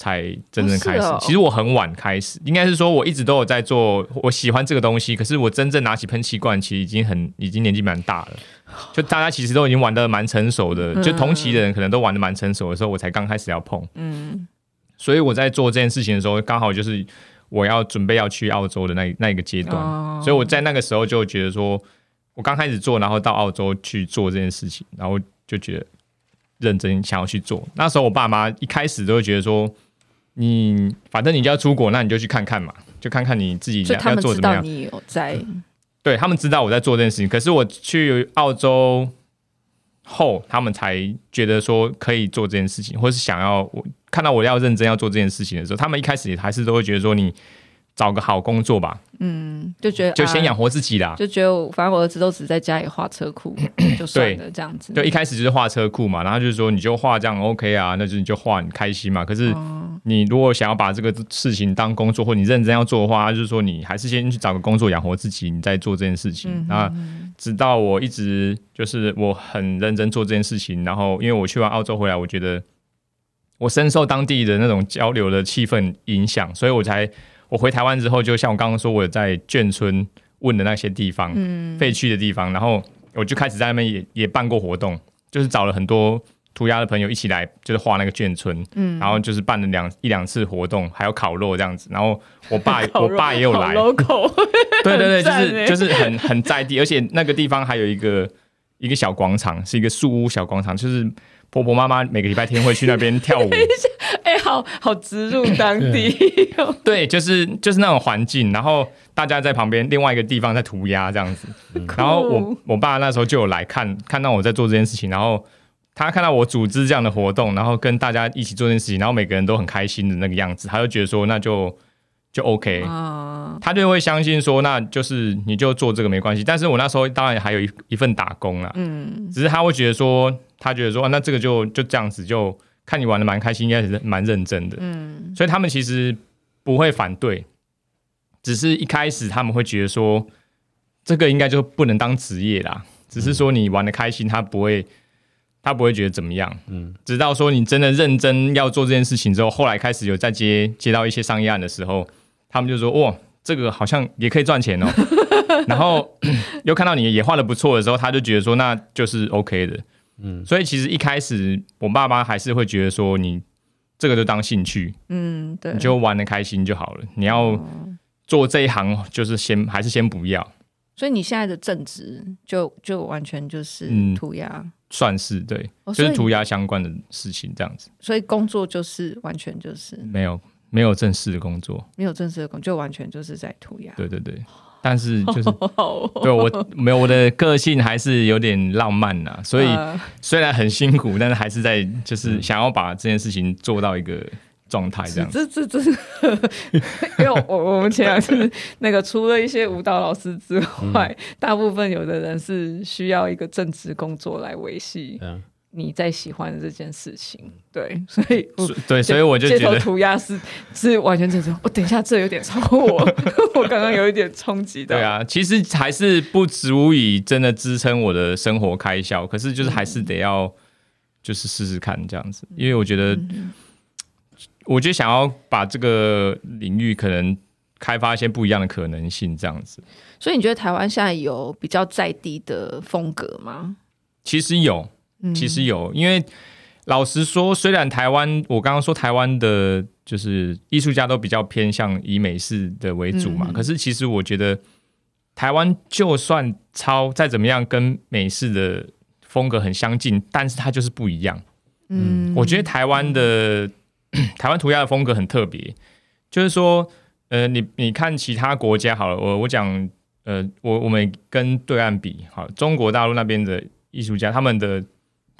Speaker 1: 才真正开始。哦哦、其实我很晚开始，应该是说我一直都有在做，我喜欢这个东西。可是我真正拿起喷气罐，其实已经很已经年纪蛮大了。就大家其实都已经玩的蛮成熟的，嗯、就同期的人可能都玩的蛮成熟的时候，我才刚开始要碰。嗯，所以我在做这件事情的时候，刚好就是。我要准备要去澳洲的那那一个阶段，oh. 所以我在那个时候就觉得说，我刚开始做，然后到澳洲去做这件事情，然后就觉得认真想要去做。那时候我爸妈一开始都会觉得说，你反正你就要出国，那你就去看看嘛，就看看你自己要做怎么样。
Speaker 2: 你有在，
Speaker 1: 对他们知道我在做这件事情，可是我去澳洲后，他们才觉得说可以做这件事情，或是想要我。看到我要认真要做这件事情的时候，他们一开始还是都会觉得说，你找个好工作吧，
Speaker 2: 嗯，就觉得
Speaker 1: 就先养活自己啦，
Speaker 2: 就觉得反正我儿子都只在家里画车库，就算了这样子。
Speaker 1: 对，一开始就是画车库嘛，然后就是说你就画这样 OK 啊，那就你就画你开心嘛。可是你如果想要把这个事情当工作，或你认真要做的话，就是说你还是先去找个工作养活自己，你再做这件事情。那直到我一直就是我很认真做这件事情，然后因为我去完澳洲回来，我觉得。我深受当地的那种交流的气氛影响，所以我才我回台湾之后，就像我刚刚说，我在眷村问的那些地方，嗯，废弃的地方，然后我就开始在那边也也办过活动，就是找了很多涂鸦的朋友一起来，就是画那个眷村，嗯，然后就是办了两一两次活动，还有烤肉这样子，然后我爸 我爸也有来，对对对，就是就是很很在地，而且那个地方还有一个一个小广场，是一个树屋小广场，就是。婆婆妈妈每个礼拜天会去那边跳舞，
Speaker 2: 哎、欸，好好植入当地，
Speaker 1: 对，就是就是那种环境，然后大家在旁边另外一个地方在涂鸦这样子，嗯、然后我我爸那时候就有来看，看到我在做这件事情，然后他看到我组织这样的活动，然后跟大家一起做这件事情，然后每个人都很开心的那个样子，他就觉得说那就就 OK，、啊、他就会相信说那就是你就做这个没关系，但是我那时候当然还有一一份打工啊，嗯，只是他会觉得说。他觉得说，那这个就就这样子，就看你玩的蛮开心，应该是蛮认真的。嗯，所以他们其实不会反对，只是一开始他们会觉得说，这个应该就不能当职业啦。只是说你玩的开心，他不会，他不会觉得怎么样。嗯，直到说你真的认真要做这件事情之后，后来开始有在接接到一些商业案的时候，他们就说，哇，这个好像也可以赚钱哦。然后 又看到你也画的不错的时候，他就觉得说，那就是 OK 的。嗯，所以其实一开始我爸妈还是会觉得说，你这个就当兴趣，嗯，对，你就玩的开心就好了。你要做这一行，就是先还是先不要。
Speaker 2: 所以你现在的正职就就完全就是涂鸦，嗯，
Speaker 1: 算是对，哦，就是涂鸦相关的事情这样子。
Speaker 2: 所以工作就是完全就是
Speaker 1: 没有没有正式的工作，
Speaker 2: 没有正式的工作，就完全就是在涂鸦。
Speaker 1: 对对对。但是 就是对我没有我的个性还是有点浪漫呐，所以虽然很辛苦，但是还是在就是想要把这件事情做到一个状态这
Speaker 2: 样。这这这因为我我们前两次那个除了一些舞蹈老师之外，大部分有的人是需要一个正职工作来维系你在喜欢的这件事情，对，所以
Speaker 1: 对，所以我就觉得
Speaker 2: 涂鸦是是完全正常。我等一下，这有点超过我，我刚刚有一点冲击到。
Speaker 1: 对啊，其实还是不足以真的支撑我的生活开销，可是就是还是得要就是试试看这样子，因为我觉得，我就想要把这个领域可能开发一些不一样的可能性这样子。
Speaker 2: 所以你觉得台湾现在有比较在地的风格吗？
Speaker 1: 其实有。其实有，因为老实说，虽然台湾，我刚刚说台湾的，就是艺术家都比较偏向以美式的为主嘛。嗯、可是其实我觉得，台湾就算抄再怎么样，跟美式的风格很相近，但是它就是不一样。嗯，我觉得台湾的 台湾涂鸦的风格很特别，就是说，呃，你你看其他国家好了，我我讲，呃，我我们跟对岸比，好，中国大陆那边的艺术家，他们的。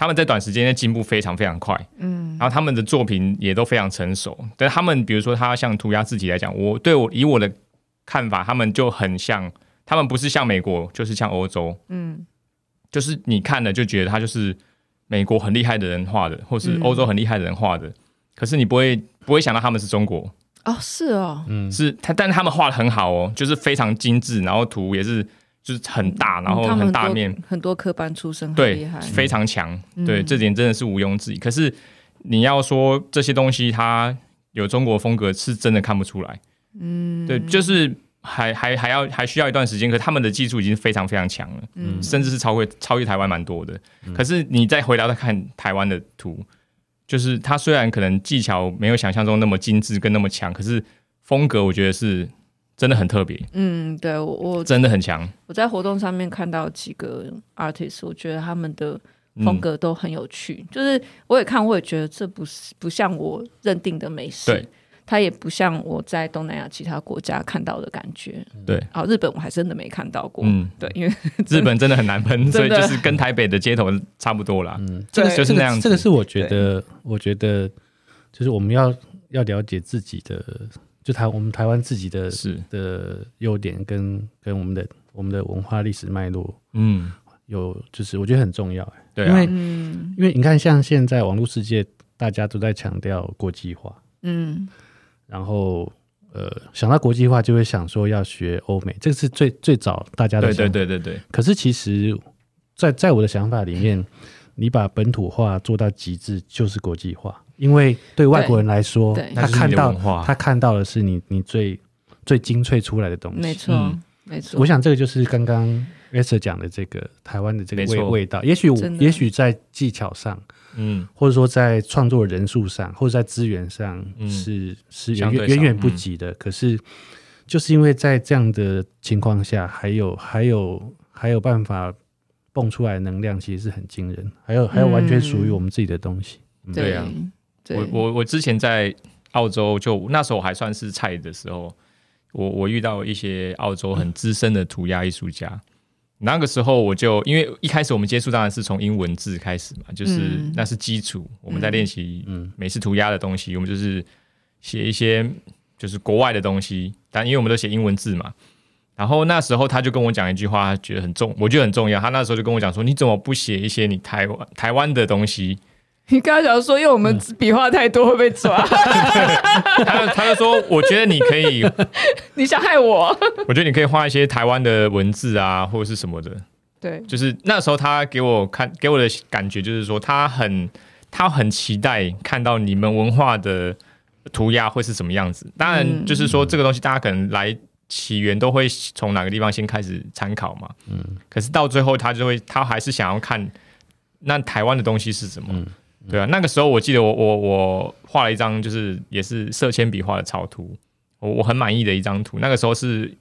Speaker 1: 他们在短时间内进步非常非常快，嗯，然后他们的作品也都非常成熟。但他们比如说，他像涂鸦自己来讲，我对我以我的看法，他们就很像，他们不是像美国，就是像欧洲，嗯，就是你看了就觉得他就是美国很厉害的人画的，或是欧洲很厉害的人画的，嗯，可是你不会不会想到他们是中国。
Speaker 2: 哦，是哦，
Speaker 1: 嗯，是他，但是他们画的很好哦，就是非常精致，然后图也是。就是很大，然后很大面，
Speaker 2: 很多科班出身，
Speaker 1: 对，非常强，对，这点真的是毋庸置疑。可是你要说这些东西它有中国风格，是真的看不出来。嗯，对，就是还还还要还需要一段时间。可他们的技术已经非常非常强了，嗯，甚至是超越超越台湾蛮多的。可是你再回到再看台湾的图，就是它虽然可能技巧没有想象中那么精致跟那么强，可是风格我觉得是。真的很特别，
Speaker 2: 嗯，对我我
Speaker 1: 真的很强。
Speaker 2: 我在活动上面看到几个 artist，我觉得他们的风格都很有趣。嗯、就是我也看，我也觉得这不是不像我认定的美式，对，它也不像我在东南亚其他国家看到的感觉。
Speaker 1: 对，
Speaker 2: 好，日本我还真的没看到过。
Speaker 1: 嗯，
Speaker 2: 对，因为
Speaker 1: 日本真的很难喷，所以就是跟台北的街头差不多啦。嗯，这个就是那样子。
Speaker 3: 这个是我觉得，我觉得就是我们要要了解自己的。就台我们台湾自己的是。的优点跟跟我们的我们的文化历史脉络，嗯，有就是我觉得很重要，
Speaker 1: 对、啊，
Speaker 3: 因为、嗯、因为你看像现在网络世界大家都在强调国际化，嗯，然后呃想到国际化就会想说要学欧美，这个是最最早大家的想法，
Speaker 1: 对对对对对。
Speaker 3: 可是其实在在我的想法里面，你把本土化做到极致就是国际化。因为对外国人来说，他看到他看到的是你你最最精粹出来的东西。
Speaker 2: 没错，嗯、没错。
Speaker 3: 我想这个就是刚刚 Esther 讲的这个台湾的这个味味道。也许也许在技巧上，嗯，或者说在创作人数上，或者在资源上是，是、嗯、是远远远不及的。嗯、可是就是因为在这样的情况下，还有还有还有办法蹦出来的能量，其实是很惊人。还有还有完全属于我们自己的东西。
Speaker 2: 嗯、对呀。对
Speaker 1: 我我我之前在澳洲，就那时候我还算是菜的时候，我我遇到一些澳洲很资深的涂鸦艺术家。嗯、那个时候我就因为一开始我们接触当然是从英文字开始嘛，就是那是基础，嗯、我们在练习美式涂鸦的东西，嗯、我们就是写一些就是国外的东西，但因为我们都写英文字嘛。然后那时候他就跟我讲一句话，他觉得很重，我觉得很重要。他那时候就跟我讲说：“你怎么不写一些你台湾台湾的东西？”
Speaker 2: 你刚刚讲说，因为我们笔画太多会被抓。
Speaker 1: 他他就说，我觉得你可以，
Speaker 2: 你想害我？
Speaker 1: 我觉得你可以画一些台湾的文字啊，或者是什么的。
Speaker 2: 对，
Speaker 1: 就是那时候他给我看，给我的感觉就是说，他很他很期待看到你们文化的涂鸦会是什么样子。当然，就是说这个东西大家可能来起源都会从哪个地方先开始参考嘛。嗯。可是到最后，他就会他还是想要看那台湾的东西是什么。嗯对啊，那个时候我记得我我我画了一张，就是也是色铅笔画的草图，我我很满意的一张图。那个时候是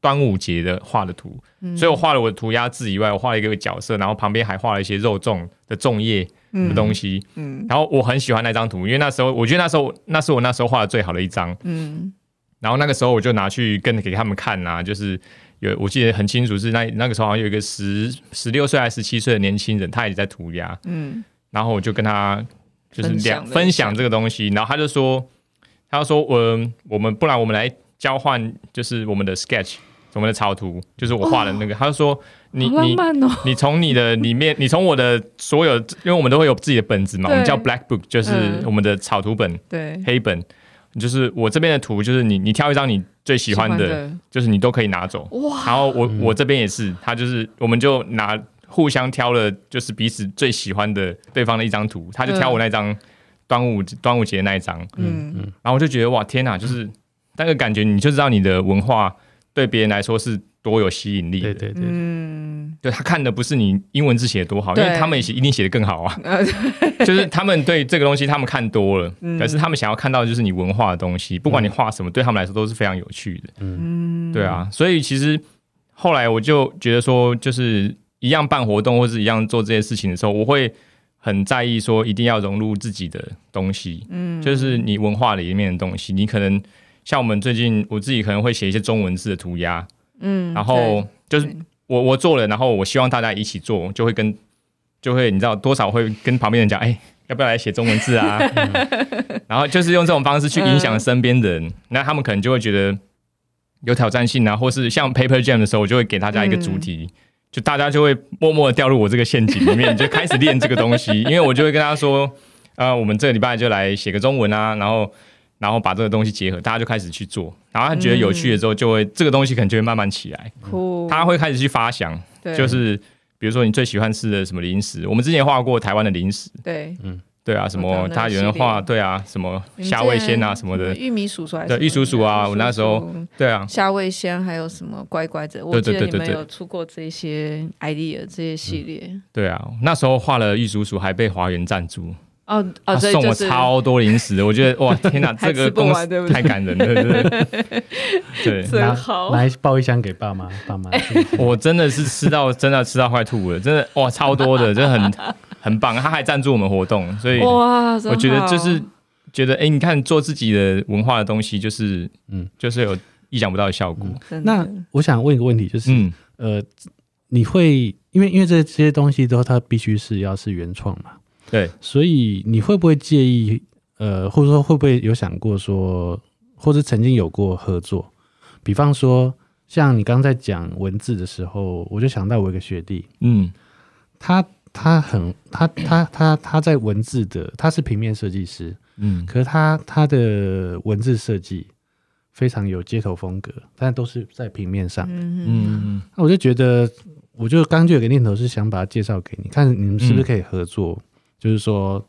Speaker 1: 端午节的画的图，嗯、所以我画了我的涂鸦字以外，我画了一个角色，然后旁边还画了一些肉粽的粽叶的东西。嗯，嗯然后我很喜欢那张图，因为那时候我觉得那时候那是我那时候画的最好的一张。嗯，然后那个时候我就拿去跟给他们看啊，就是有我记得很清楚是那那个时候好像有一个十十六岁还是十七岁的年轻人，他也在涂鸦。嗯。然后我就跟他就是两分享这个东西，然后他就说，他就说，嗯，我们不然我们来交换，就是我们的 sketch，我们的草图，就是我画的那个。他就说你你 你从你的里面，你从我的所有，因为我们都会有自己的本子嘛，我们叫 Black Book，就是我们的草图本，对，黑本。就是我这边的图，就是你你挑一张你最喜欢的，就是你都可以拿走。哇！然后我、嗯、我这边也是，他就是我们就拿互相挑了，就是彼此最喜欢的对方的一张图，他就挑我那张端午、嗯、端午节那一张。嗯嗯。然后我就觉得哇天哪，就是那个感觉，你就知道你的文化对别人来说是多有吸引力的。对对对。嗯。对，他看的不是你英文字写的多好，因为他们写一定写的更好啊。就是他们对这个东西他们看多了，可是他们想要看到的就是你文化的东西，不管你画什么，对他们来说都是非常有趣的。嗯，对啊，所以其实后来我就觉得说，就是一样办活动或是一样做这些事情的时候，我会很在意说一定要融入自己的东西。嗯，就是你文化里面的东西，你可能像我们最近我自己可能会写一些中文字的涂鸦。嗯，然后就是。我我做了，然后我希望大家一起做，就会跟就会你知道多少会跟旁边人讲，哎，要不要来写中文字啊？嗯、然后就是用这种方式去影响身边的人，嗯、那他们可能就会觉得有挑战性啊，或是像 Paper Jam 的时候，我就会给大家一个主题，嗯、就大家就会默默的掉入我这个陷阱里面，就开始练这个东西，因为我就会跟他说，呃，我们这个礼拜就来写个中文啊，然后。然后把这个东西结合，大家就开始去做。然后他觉得有趣的时候，就会、嗯、这个东西可能就会慢慢起来。嗯、他会开始去发想，对就是比如说你最喜欢吃的什么零食。我们之前画过台湾的零食，对，嗯，对啊，什么他有人画，对啊，什么虾味鲜啊什么的，
Speaker 2: 玉米叔叔，
Speaker 1: 对，玉叔叔啊，我那时候，对啊，
Speaker 2: 虾味鲜还有什么乖乖的，我记得你们有出过这些 idea 这些系列。
Speaker 1: 嗯、对啊，那时候画了玉叔叔，还被华元赞助。
Speaker 2: 哦哦，
Speaker 1: 他送我超多零食，我觉得 哇天哪，这个公司太感人了，对不对？对，
Speaker 2: 真好，
Speaker 3: 来抱一箱给爸妈，爸妈。
Speaker 1: 我真的是吃到真的吃到快吐了，真的哇，超多的，真的很很棒。他还赞助我们活动，所以哇，我觉得就是觉得哎，你看做自己的文化的东西，就是嗯，就是有意想不到的效果。
Speaker 3: 那我想问一个问题，就是嗯呃，你会因为因为这这些东西都它必须是要是原创嘛？
Speaker 1: 对，
Speaker 3: 所以你会不会介意？呃，或者说会不会有想过说，或者曾经有过合作？比方说，像你刚在讲文字的时候，我就想到我一个学弟，嗯，他他很他他他他在文字的，他是平面设计师，嗯，可是他他的文字设计非常有街头风格，但都是在平面上，嗯嗯，那我就觉得，我就刚就有个念头是想把他介绍给你，看你们是不是可以合作。嗯就是说，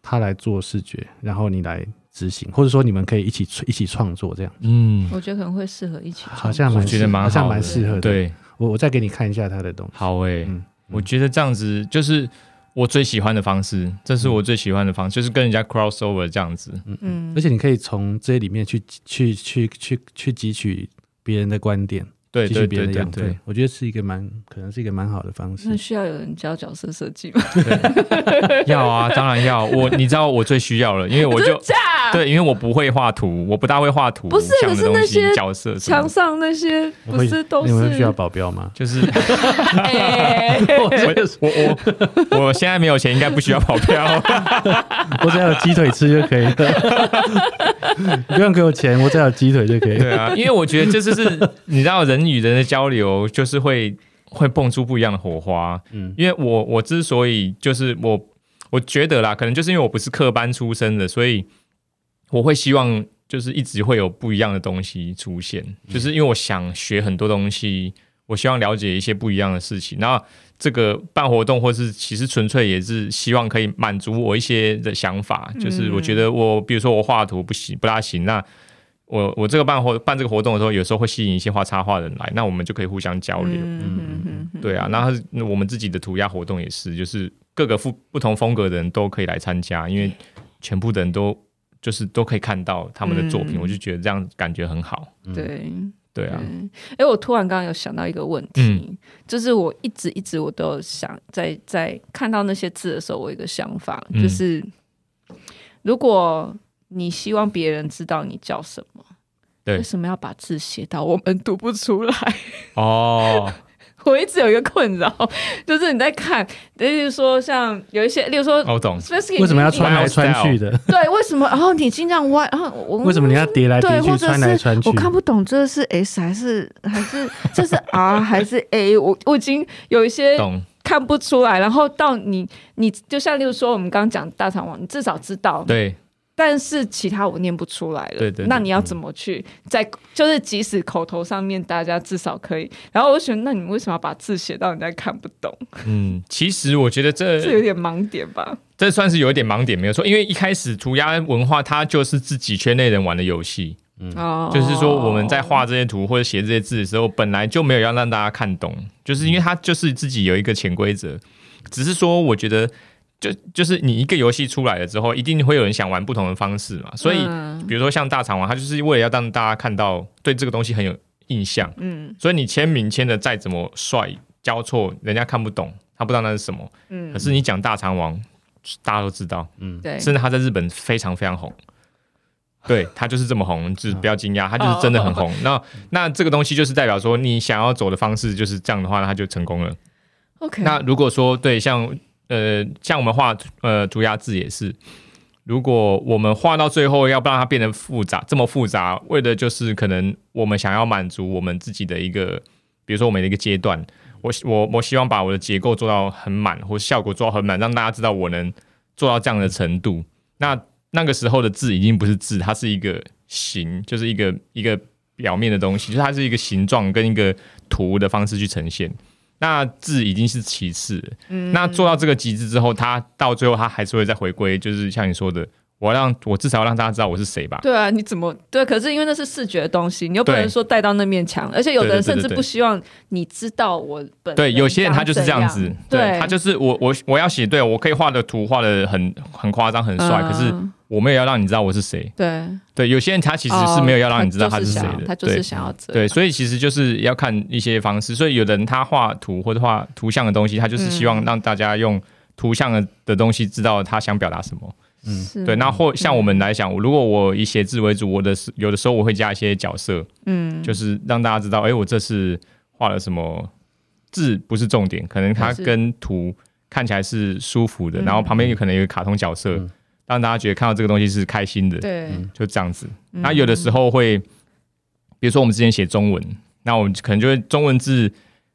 Speaker 3: 他来做视觉，然后你来执行，或者说你们可以一起一起创作这样。嗯，
Speaker 2: 我觉得可能会适合一起，
Speaker 3: 好像蛮觉得蛮好像蛮适合的。
Speaker 1: 对，
Speaker 3: 我我再给你看一下他的东西。
Speaker 1: 好诶、欸，嗯，我觉得这样子就是我最喜欢的方式，这是我最喜欢的方式，就是跟人家 crossover 这样子。嗯
Speaker 3: 嗯，而且你可以从这里面去去去去去汲取别人的观点。
Speaker 1: 对对对对对，
Speaker 3: 我觉得是一个蛮可能是一个蛮好的方式。
Speaker 2: 那需要有人教角色设计吗？
Speaker 1: 要啊，当然要。我你知道我最需要了，因为我就对，因为我不会画图，我不大会画图。
Speaker 2: 不是，可是那些
Speaker 1: 角色
Speaker 2: 墙上那些不是都是？
Speaker 3: 你们需要保镖吗？
Speaker 1: 就是 我我我现在没有钱，应该不需要保镖。
Speaker 3: 我只要有鸡腿吃就可以了。不用给我钱，我只要有鸡腿就可以。
Speaker 1: 对啊，因为我觉得这就是你知道人。与人的交流就是会会蹦出不一样的火花，嗯，因为我我之所以就是我我觉得啦，可能就是因为我不是科班出身的，所以我会希望就是一直会有不一样的东西出现，就是因为我想学很多东西，我希望了解一些不一样的事情。那这个办活动或是其实纯粹也是希望可以满足我一些的想法，就是我觉得我比如说我画图不行不大行，那。我我这个办活办这个活动的时候，有时候会吸引一些画插画的人来，那我们就可以互相交流。嗯嗯嗯，对啊，那我们自己的涂鸦活动也是，就是各个不不同风格的人都可以来参加，因为全部的人都就是都可以看到他们的作品，嗯、我就觉得这样感觉很好。
Speaker 2: 对
Speaker 1: 对啊，
Speaker 2: 哎，我突然刚刚有想到一个问题，嗯、就是我一直一直我都有想在在看到那些字的时候，我有一个想法，就是、嗯、如果。你希望别人知道你叫什么？对，为什么要把字写到我们读不出来？
Speaker 1: 哦，
Speaker 2: 我一直有一个困扰，就是你在看，例如说像有一些，例如说，
Speaker 1: 我懂，
Speaker 3: 为什么要穿来穿去的？
Speaker 2: 对，为什么？然后你经常歪，然后我
Speaker 3: 为什么你要叠来叠去，穿来穿去？
Speaker 2: 我看不懂这是 S 还是还是这是 R 还是 A？我我已经有一些看不出来。然后到你你就像例如说我们刚刚讲大肠网，你至少知道
Speaker 1: 对。
Speaker 2: 但是其他我念不出来了，
Speaker 1: 对对，对，
Speaker 2: 那你要怎么去？在就是即使口头上面大家至少可以，然后我选，那你为什么要把字写到人家看不懂？
Speaker 1: 嗯，其实我觉得这
Speaker 2: 这有点盲点吧，
Speaker 1: 这算是有一点盲点没有错，因为一开始涂鸦文化它就是自己圈内人玩的游戏，嗯，就是说我们在画这些图或者写这些字的时候，本来就没有要让大家看懂，就是因为它就是自己有一个潜规则，只是说我觉得。就就是你一个游戏出来了之后，一定会有人想玩不同的方式嘛。所以，比如说像大肠王，他就是为了要让大家看到对这个东西很有印象。嗯，所以你签名签的再怎么帅，交错人家看不懂，他不知道那是什么。嗯，可是你讲大肠王，大家都知道。嗯，对，甚至他在日本非常非常红。对，他就是这么红，就是不要惊讶，他就是真的很红。那那这个东西就是代表说，你想要走的方式就是这样的话，那他就成功了。OK，那如果说对像。呃，像我们画呃涂鸦字也是，如果我们画到最后要不让它变得复杂，这么复杂，为的就是可能我们想要满足我们自己的一个，比如说我们的一个阶段，我我我希望把我的结构做到很满，或效果做到很满，让大家知道我能做到这样的程度。那那个时候的字已经不是字，它是一个形，就是一个一个表面的东西，就是它是一个形状跟一个图的方式去呈现。那字已经是其次，嗯，那做到这个极致之后，他到最后他还是会再回归，就是像你说的，我让我至少要让大家知道我是谁吧。
Speaker 2: 对啊，你怎么对？可是因为那是视觉的东西，你又不能说带到那面墙，而且有的人甚至不希望你知道我本。
Speaker 1: 对，有些人他就是这样子，对，他就是我我我要写，对，我可以画的图画的很很夸张很帅，可是。我没有要让你知道我是谁，对。对，有些人他其实是没有要让你知道他是谁的，
Speaker 2: 他就是想要这样，
Speaker 1: 对，所以其实就是要看一些方式，所以有的人他画图或者画图像的东西，他就是希望让大家用图像的的东西知道他想表达什么，嗯，对，那或像我们来讲，如果我以写字为主，我的有的时候我会加一些角色，嗯，就是让大家知道，哎，我这是画了什么字不是重点，可能它跟图看起来是舒服的，然后旁边有可能有个卡通角色。让大家觉得看到这个东西是开心的，对，就这样子。那有的时候会，比如说我们之前写中文，那我们可能就会中文字，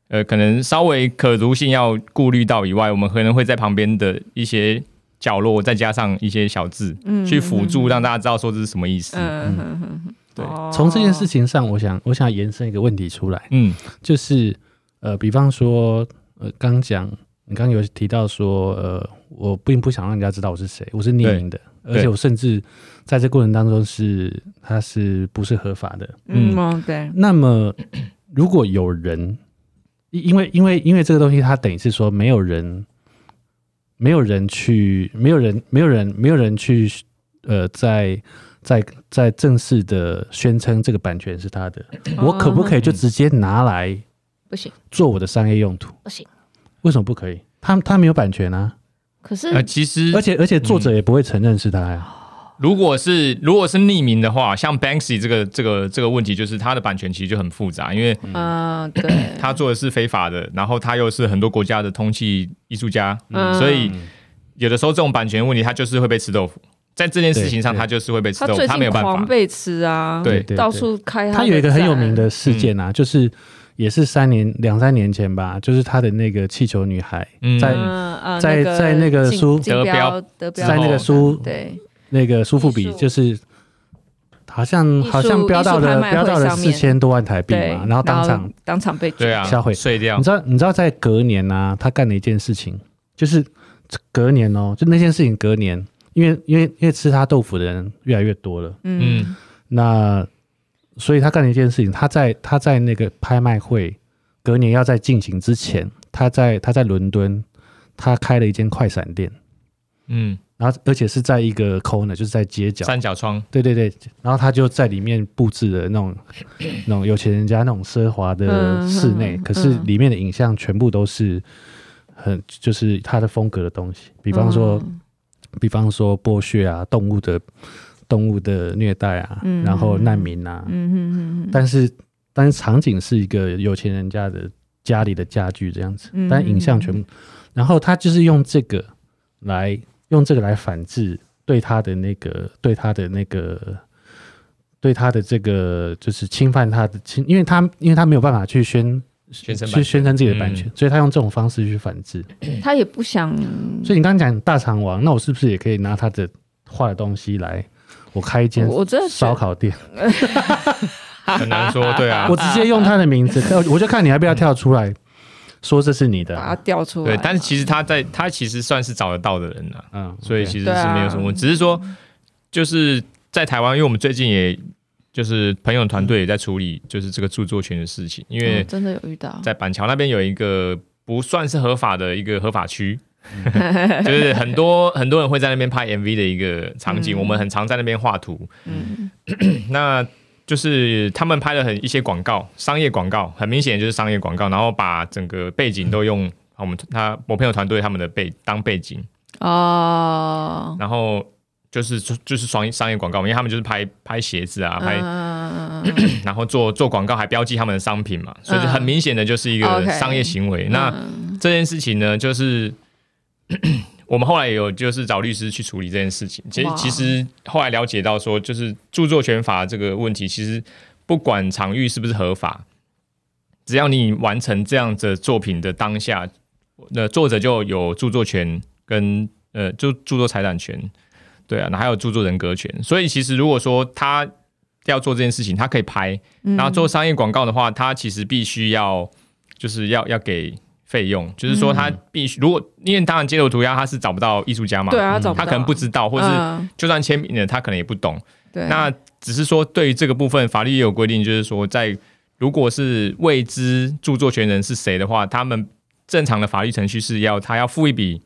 Speaker 1: 呃，可能稍微可读性要顾虑到以外，我们可能会在旁边的一些角落再加上一些小字，嗯去辅助让大家知道说这是什么意思。嗯，
Speaker 3: 对。从这件事情上，我想，我想延伸一个问题出来，嗯，就是呃，比方说，呃，刚讲。你刚刚有提到说，呃，我并不想让人家知道我是谁，我是匿名的，而且我甚至在这过程当中是它是不是合法的？嗯，对。那么如果有人，因为因为因为这个东西，它等于是说没有人，没有人去，没有人，没有人，没有人去，呃，在在在正式的宣称这个版权是他的，我可不可以就直接拿来？不行，做我的商业用途？不行。为什么不可以？他他没有版权啊。
Speaker 2: 可是，呃，
Speaker 1: 其实，
Speaker 3: 而且而且作者也不会承认是他呀。
Speaker 1: 如果是如果是匿名的话，像 Banksy 这个这个这个问题，就是他的版权其实就很复杂，因为嗯，对，他做的是非法的，然后他又是很多国家的通气艺术家，嗯，所以有的时候这种版权问题，他就是会被吃豆腐。在这件事情上，他就是会被吃豆腐，他没有办法。
Speaker 2: 狂被吃啊，对，到处开他。
Speaker 3: 他有一个很有名的事件啊，就是。也是三年两三年前吧，就是他的那个气球女孩，在在在那个苏
Speaker 2: 得标
Speaker 3: 在那个苏对。那个苏富比，就是好像好像标到了标到了四千多万台币嘛，然后当场
Speaker 2: 当场被
Speaker 1: 对啊销毁。碎掉。
Speaker 3: 你知道你知道在隔年呢，他干了一件事情，就是隔年哦，就那件事情隔年，因为因为因为吃他豆腐的人越来越多了，嗯，那。所以他干了一件事情，他在他在那个拍卖会隔年要在进行之前，他在他在伦敦，他开了一间快闪店，嗯，然后而且是在一个 corner，就是在街角。
Speaker 1: 三角窗，
Speaker 3: 对对对，然后他就在里面布置了那种 那种有钱人家那种奢华的室内，可是里面的影像全部都是很就是他的风格的东西，比方说比方说剥削啊动物的。动物的虐待啊，嗯、然后难民啊，嗯、哼嗯哼，但是但是场景是一个有钱人家的家里的家具这样子，但影像全部，然后他就是用这个来用这个来反制对他的那个对他的那个对他的这个就是侵犯他的侵，因为他因为他没有办法去宣宣称去宣称自己的版权，所以他用这种方式去反制。
Speaker 2: 他也不想，
Speaker 3: 所以你刚刚讲大肠王，那我是不是也可以拿他的画的东西来，我开一间烧烤店？
Speaker 1: 很难说，对啊，
Speaker 3: 我直接用他的名字，我就看你要不要跳出来说这是你的，
Speaker 2: 把它调出来。
Speaker 1: 对，但是其实他在，他其实算是找得到的人了，嗯，所以其实是没有什么问题，只是说就是在台湾，因为我们最近也就是朋友团队也在处理，就是这个著作权的事情，因为
Speaker 2: 真的有遇到，
Speaker 1: 在板桥那边有一个不算是合法的一个合法区，就是很多很多人会在那边拍 MV 的一个场景，我们很常在那边画图，嗯，那。就是他们拍了很一些广告，商业广告，很明显就是商业广告，然后把整个背景都用我们他我朋友团队他们的背当背景。哦，然后就是就是双商业广告，因为他们就是拍拍鞋子啊，拍，嗯、然后做做广告还标记他们的商品嘛，所以就很明显的就是一个商业行为。嗯、那这件事情呢，就是。我们后来也有就是找律师去处理这件事情。其实其实后来了解到说，就是著作权法这个问题，其实不管场域是不是合法，只要你完成这样子作品的当下，那作者就有著作权跟呃，就著作财产权，对啊，那还有著作人格权。所以其实如果说他要做这件事情，他可以拍，然后做商业广告的话，他其实必须要就是要要给。费用就是说，他必须如果因为当然街头涂鸦他是找不到艺术家嘛，
Speaker 2: 对啊，
Speaker 1: 他可能不知道，或是就算签名的，他可能也不懂。对，那只是说对于这个部分，法律也有规定，就是说，在如果是未知著作权人是谁的话，他们正常的法律程序是要他要付一笔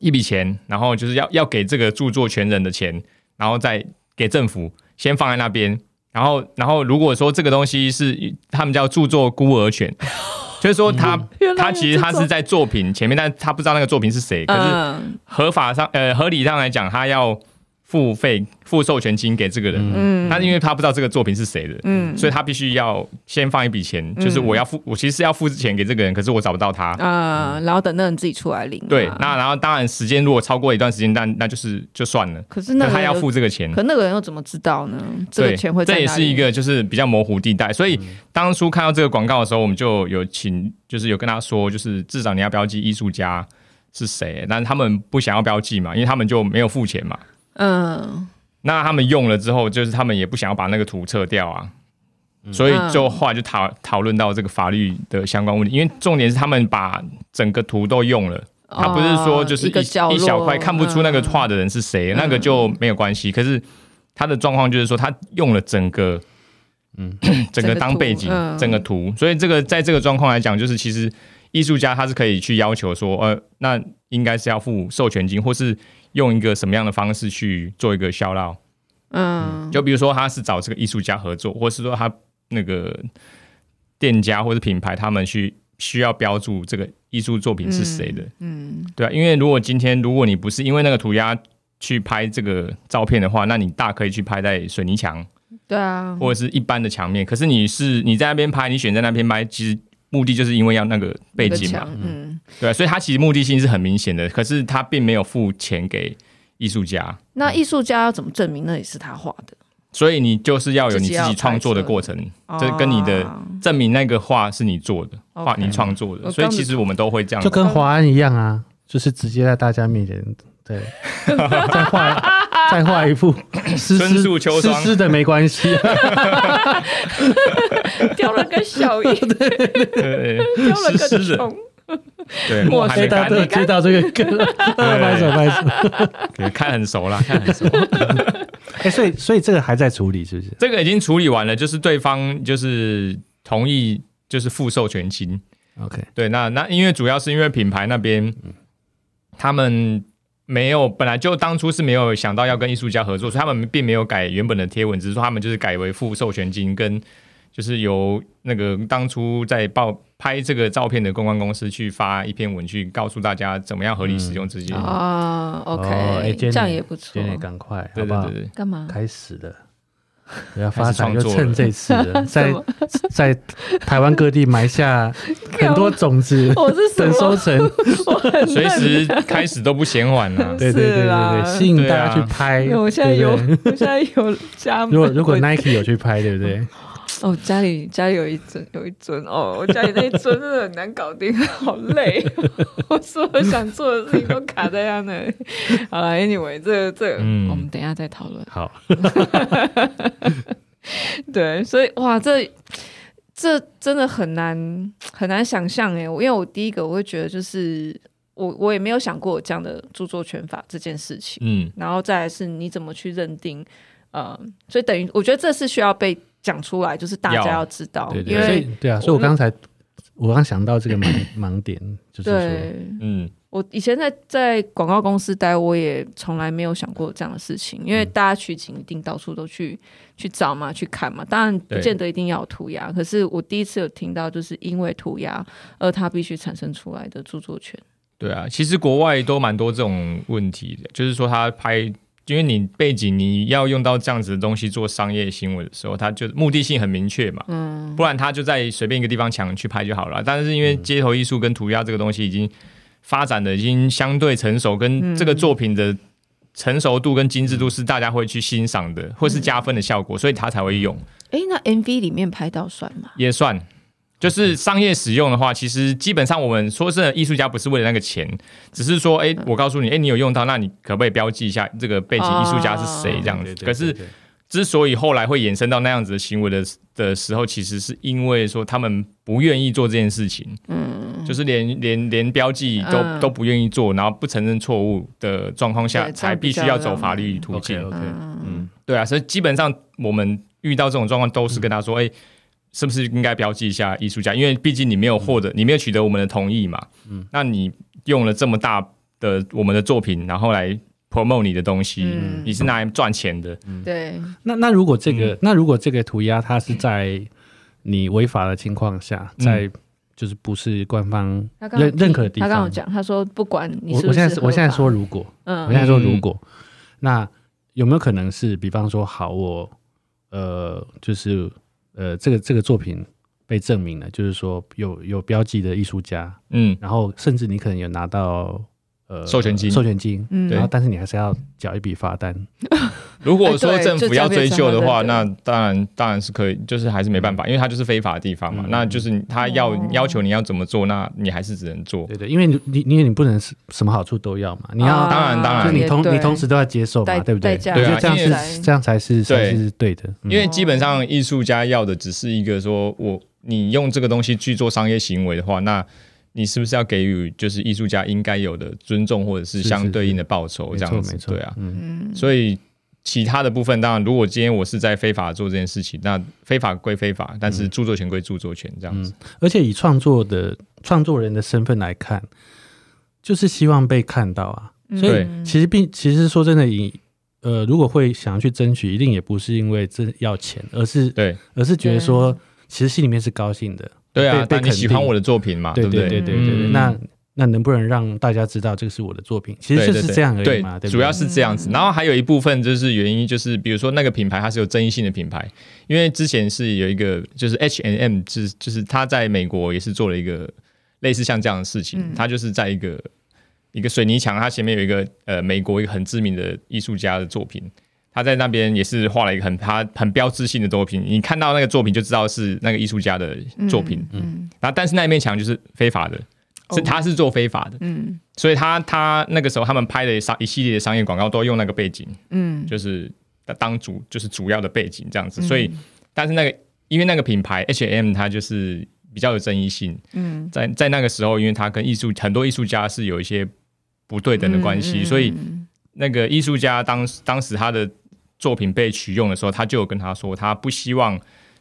Speaker 1: 一笔钱，然后就是要要给这个著作权人的钱，然后再给政府先放在那边，然后然后如果说这个东西是他们叫著作孤儿权。就是说他，他、其实他是在作品前面，但他不知道那个作品是谁。可是合法上，呃，合理上来讲，他要。付费付授权金给这个人，嗯，他因为他不知道这个作品是谁的，嗯，所以他必须要先放一笔钱，嗯、就是我要付，我其实是要付钱给这个人，可是我找不到他，
Speaker 2: 啊、嗯，然后等那人自己出来领，
Speaker 1: 对，那然后当然时间如果超过一段时间，但那就是就算了，
Speaker 2: 可是那
Speaker 1: 他要付这个钱，
Speaker 2: 可那个人又怎么知道呢？这个钱会在哪里？
Speaker 1: 这也是一个就是比较模糊地带，所以当初看到这个广告的时候，我们就有请，就是有跟他说，就是至少你要标记艺术家是谁，但是他们不想要标记嘛，因为他们就没有付钱嘛，嗯。那他们用了之后，就是他们也不想要把那个图撤掉啊，所以就后来就讨讨论到这个法律的相关问题。因为重点是他们把整个图都用了，他不是说就是一一小块看不出那个画的人是谁，那个就没有关系。可是他的状况就是说，他用了整个，嗯，整个当背景，整个图，所以这个在这个状况来讲，就是其实艺术家他是可以去要求说，呃，那应该是要付授权金，或是。用一个什么样的方式去做一个销路？嗯，就比如说他是找这个艺术家合作，或是说他那个店家或者品牌，他们去需要标注这个艺术作品是谁的？嗯，对啊，因为如果今天如果你不是因为那个涂鸦去拍这个照片的话，那你大可以去拍在水泥墙，
Speaker 2: 对啊，
Speaker 1: 或者是一般的墙面。可是你是你在那边拍，你选在那边拍，其实。目的就是因为要那个背景嘛，嗯，对，所以他其实目的性是很明显的，可是他并没有付钱给艺术家。
Speaker 2: 那艺术家要怎么证明那也是他画的？
Speaker 1: 所以你就是要有你自己创作的过程，就跟你的证明那个画是你做的，画你创作的。所以其实我们都会这样，
Speaker 3: 就跟华安一样啊，就是直接在大家面前，对，再画再画一幅
Speaker 1: 春树秋霜，
Speaker 3: 湿的没关系。
Speaker 2: 掉了个小鱼，对对对，掉了个虫，
Speaker 1: 对，我还没
Speaker 3: 到接到这个歌，拍手拍手，
Speaker 1: 看很熟了，看很熟。
Speaker 3: 哎，所以所以这个还在处理，是不是？
Speaker 1: 这个已经处理完了，就是对方就是同意，就是付授权金。
Speaker 3: OK，
Speaker 1: 对，那那因为主要是因为品牌那边，他们没有本来就当初是没有想到要跟艺术家合作，所以他们并没有改原本的贴文，只是说他们就是改为付授权金跟。就是由那个当初在报拍这个照片的公关公司去发一篇文，去告诉大家怎么样合理使用这些
Speaker 2: 啊。OK，这样也不
Speaker 3: 错。赶快，
Speaker 1: 对对对，
Speaker 2: 干嘛？
Speaker 3: 开始了。要发展，就趁这次 在 在台湾各地埋下很多种子，等收成，
Speaker 1: 随时开始都不嫌晚了。
Speaker 3: 对对对对对，吸引大家去拍。
Speaker 2: 我现在有，我现在有加。
Speaker 3: 如果如果 Nike 有去拍，对不对？
Speaker 2: 哦，家里家里有一尊有一尊哦，我家里那一尊真的很难搞定，好累。我所有想做的事情都卡在他那里。好了，Anyway，这个这个，嗯、我们等一下再讨论。
Speaker 3: 好。
Speaker 2: 对，所以哇，这这真的很难很难想象哎。我因为我第一个我会觉得就是我我也没有想过这样的著作权法这件事情。嗯，然后再来是你怎么去认定？呃，所以等于我觉得这是需要被。讲出来就是大家要。知道，
Speaker 3: 对对对，因为对啊，所以我刚才我刚想到这个 盲盲点，就是说，
Speaker 2: 嗯，我以前在在广告公司待，我也从来没有想过这样的事情，因为大家取景一定到处都去去找嘛，去看嘛，当然不见得一定要有涂鸦，可是我第一次有听到，就是因为涂鸦而它必须产生出来的著作权。
Speaker 1: 对啊，其实国外都蛮多这种问题的，就是说他拍。因为你背景你要用到这样子的东西做商业行为的时候，它就目的性很明确嘛，嗯，不然他就在随便一个地方抢去拍就好了。但是因为街头艺术跟涂鸦这个东西已经发展的已经相对成熟，跟这个作品的成熟度跟精致度是大家会去欣赏的，或是加分的效果，所以他才会用。
Speaker 2: 哎，那 MV 里面拍到算吗？
Speaker 1: 也算。就是商业使用的话，其实基本上我们说是艺术家不是为了那个钱，只是说，哎，我告诉你，哎，你有用到，那你可不可以标记一下这个背景艺术家是谁这样子？可是之所以后来会衍生到那样子的行为的的时候，其实是因为说他们不愿意做这件事情，嗯，就是连连连标记都都不愿意做，然后不承认错误的状况下，才必须要走法律途径。OK，嗯，对啊，所以基本上我们遇到这种状况都是跟他说，哎。是不是应该标记一下艺术家？因为毕竟你没有获得，你没有取得我们的同意嘛。嗯，那你用了这么大的我们的作品，然后来 promote 你的东西，嗯、你是拿来赚钱的。
Speaker 2: 嗯、对。
Speaker 3: 那那如果这个，嗯、那如果这个涂鸦它是在你违法的情况下，嗯、在就是不是官方认认可的地方，
Speaker 2: 他刚刚讲，他说不管你是，是
Speaker 3: 我，我现在是我现在说如果，嗯，我现在说如果，嗯、那有没有可能是，比方说，好，我呃，就是。呃，这个这个作品被证明了，就是说有有标记的艺术家，嗯，然后甚至你可能有拿到。呃，
Speaker 1: 授权金，
Speaker 3: 授权金，嗯，然后但是你还是要缴一笔罚单。
Speaker 1: 如果说政府要追究的话，那当然当然是可以，就是还是没办法，因为它就是非法的地方嘛。那就是他要要求你要怎么做，那你还是只能做。
Speaker 3: 对对，因为你你因为你不能什么好处都要嘛，你要
Speaker 1: 当然当然，
Speaker 3: 就你同你同时都要接受嘛，对不对？对啊，这样是这样才是才是对的。
Speaker 1: 因为基本上艺术家要的只是一个说我你用这个东西去做商业行为的话，那。你是不是要给予就是艺术家应该有的尊重，或者是相对应的报酬这样子？对啊，嗯，所以其他的部分，当然，如果今天我是在非法做这件事情，那非法归非法，但是著作权归著作权这样子。
Speaker 3: 嗯，而且以创作的创作人的身份来看，就是希望被看到啊。所以其实并其实说真的，以呃，如果会想要去争取，一定也不是因为这要钱，而是对，而是觉得说，其实心里面是高兴的。
Speaker 1: 对啊，但你喜欢我的作品嘛？对不对？
Speaker 3: 对对对对对。那那能不能让大家知道这个是我的作品？其实就是这样而已嘛。对，
Speaker 1: 主要是这样子。然后还有一部分就是原因，就是比如说那个品牌它是有争议性的品牌，因为之前是有一个就是 H and M，就是就是他在美国也是做了一个类似像这样的事情，他就是在一个一个水泥墙，它前面有一个呃美国一个很知名的艺术家的作品。他在那边也是画了一个很他很标志性的作品，你看到那个作品就知道是那个艺术家的作品。嗯，嗯，然后但是那一面墙就是非法的，哦、是他是做非法的。嗯，所以他他那个时候他们拍的商一系列的商业广告都用那个背景，嗯，就是当主就是主要的背景这样子。所以，但是那个因为那个品牌 H&M 它就是比较有争议性。嗯，在在那个时候，因为他跟艺术很多艺术家是有一些不对等的关系，所以那个艺术家当当时他的。作品被取用的时候，他就有跟他说，他不希望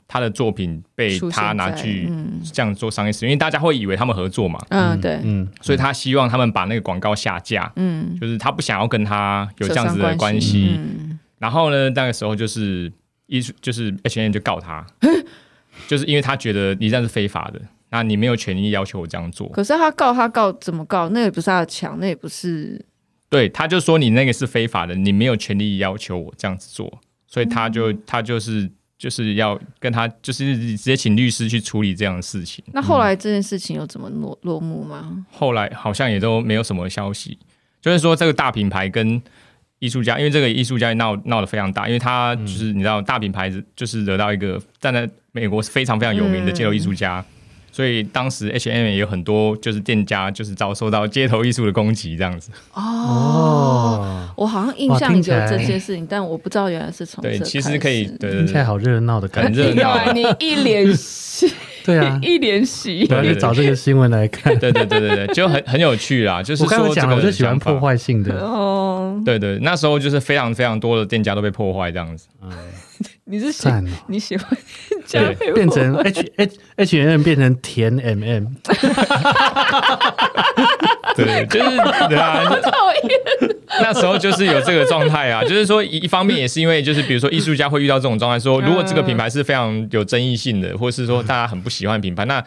Speaker 1: 他的作品被他拿去这样做商业使用，因为大家会以为他们合作嘛。
Speaker 2: 嗯，对，嗯，
Speaker 1: 所以他希望他们把那个广告下架。嗯，就是他不想要跟他有这样子的关系。嗯，然后呢，那个时候就是艺术，就是 H N 就告他，就是因为他觉得你这样是非法的，那你没有权利要求我这样做。
Speaker 2: 可是他告他告怎么告？那也不是他的强，那也不是。
Speaker 1: 对，他就说你那个是非法的，你没有权利要求我这样子做。所以他就他就是就是要跟他就是直接请律师去处理这样的事情。
Speaker 2: 那后来这件事情有怎么落落幕吗？
Speaker 1: 后来好像也都没有什么消息，就是说这个大品牌跟艺术家，因为这个艺术家闹闹得非常大，因为他就是你知道大品牌就是惹到一个站在美国是非常非常有名的街头艺术家。嗯所以当时 H&M 也有很多就是店家就是遭受到街头艺术的攻击这样子。
Speaker 2: 哦，我好像印象有这些事情，但我不知道原来是从
Speaker 1: 对，其实可以对，
Speaker 3: 听起来好热闹的感觉，
Speaker 1: 很热闹。
Speaker 2: 你一脸喜，
Speaker 3: 对啊，
Speaker 2: 一脸喜，
Speaker 3: 然后就找这个新闻来看，
Speaker 1: 对对对对对，就很很有趣啦。就是刚，
Speaker 3: 我讲我就喜欢破坏性的。
Speaker 2: 哦，
Speaker 1: 对对，那时候就是非常非常多的店家都被破坏这样子，嗯。
Speaker 2: 你是喜你喜欢
Speaker 3: 对。变成 H H H M 变成甜 M M，
Speaker 1: 对，就是对啊，讨厌。那时候就是有这个状态啊，就是说一方面也是因为就是比如说艺术家会遇到这种状态，说如果这个品牌是非常有争议性的，或是说大家很不喜欢品牌，那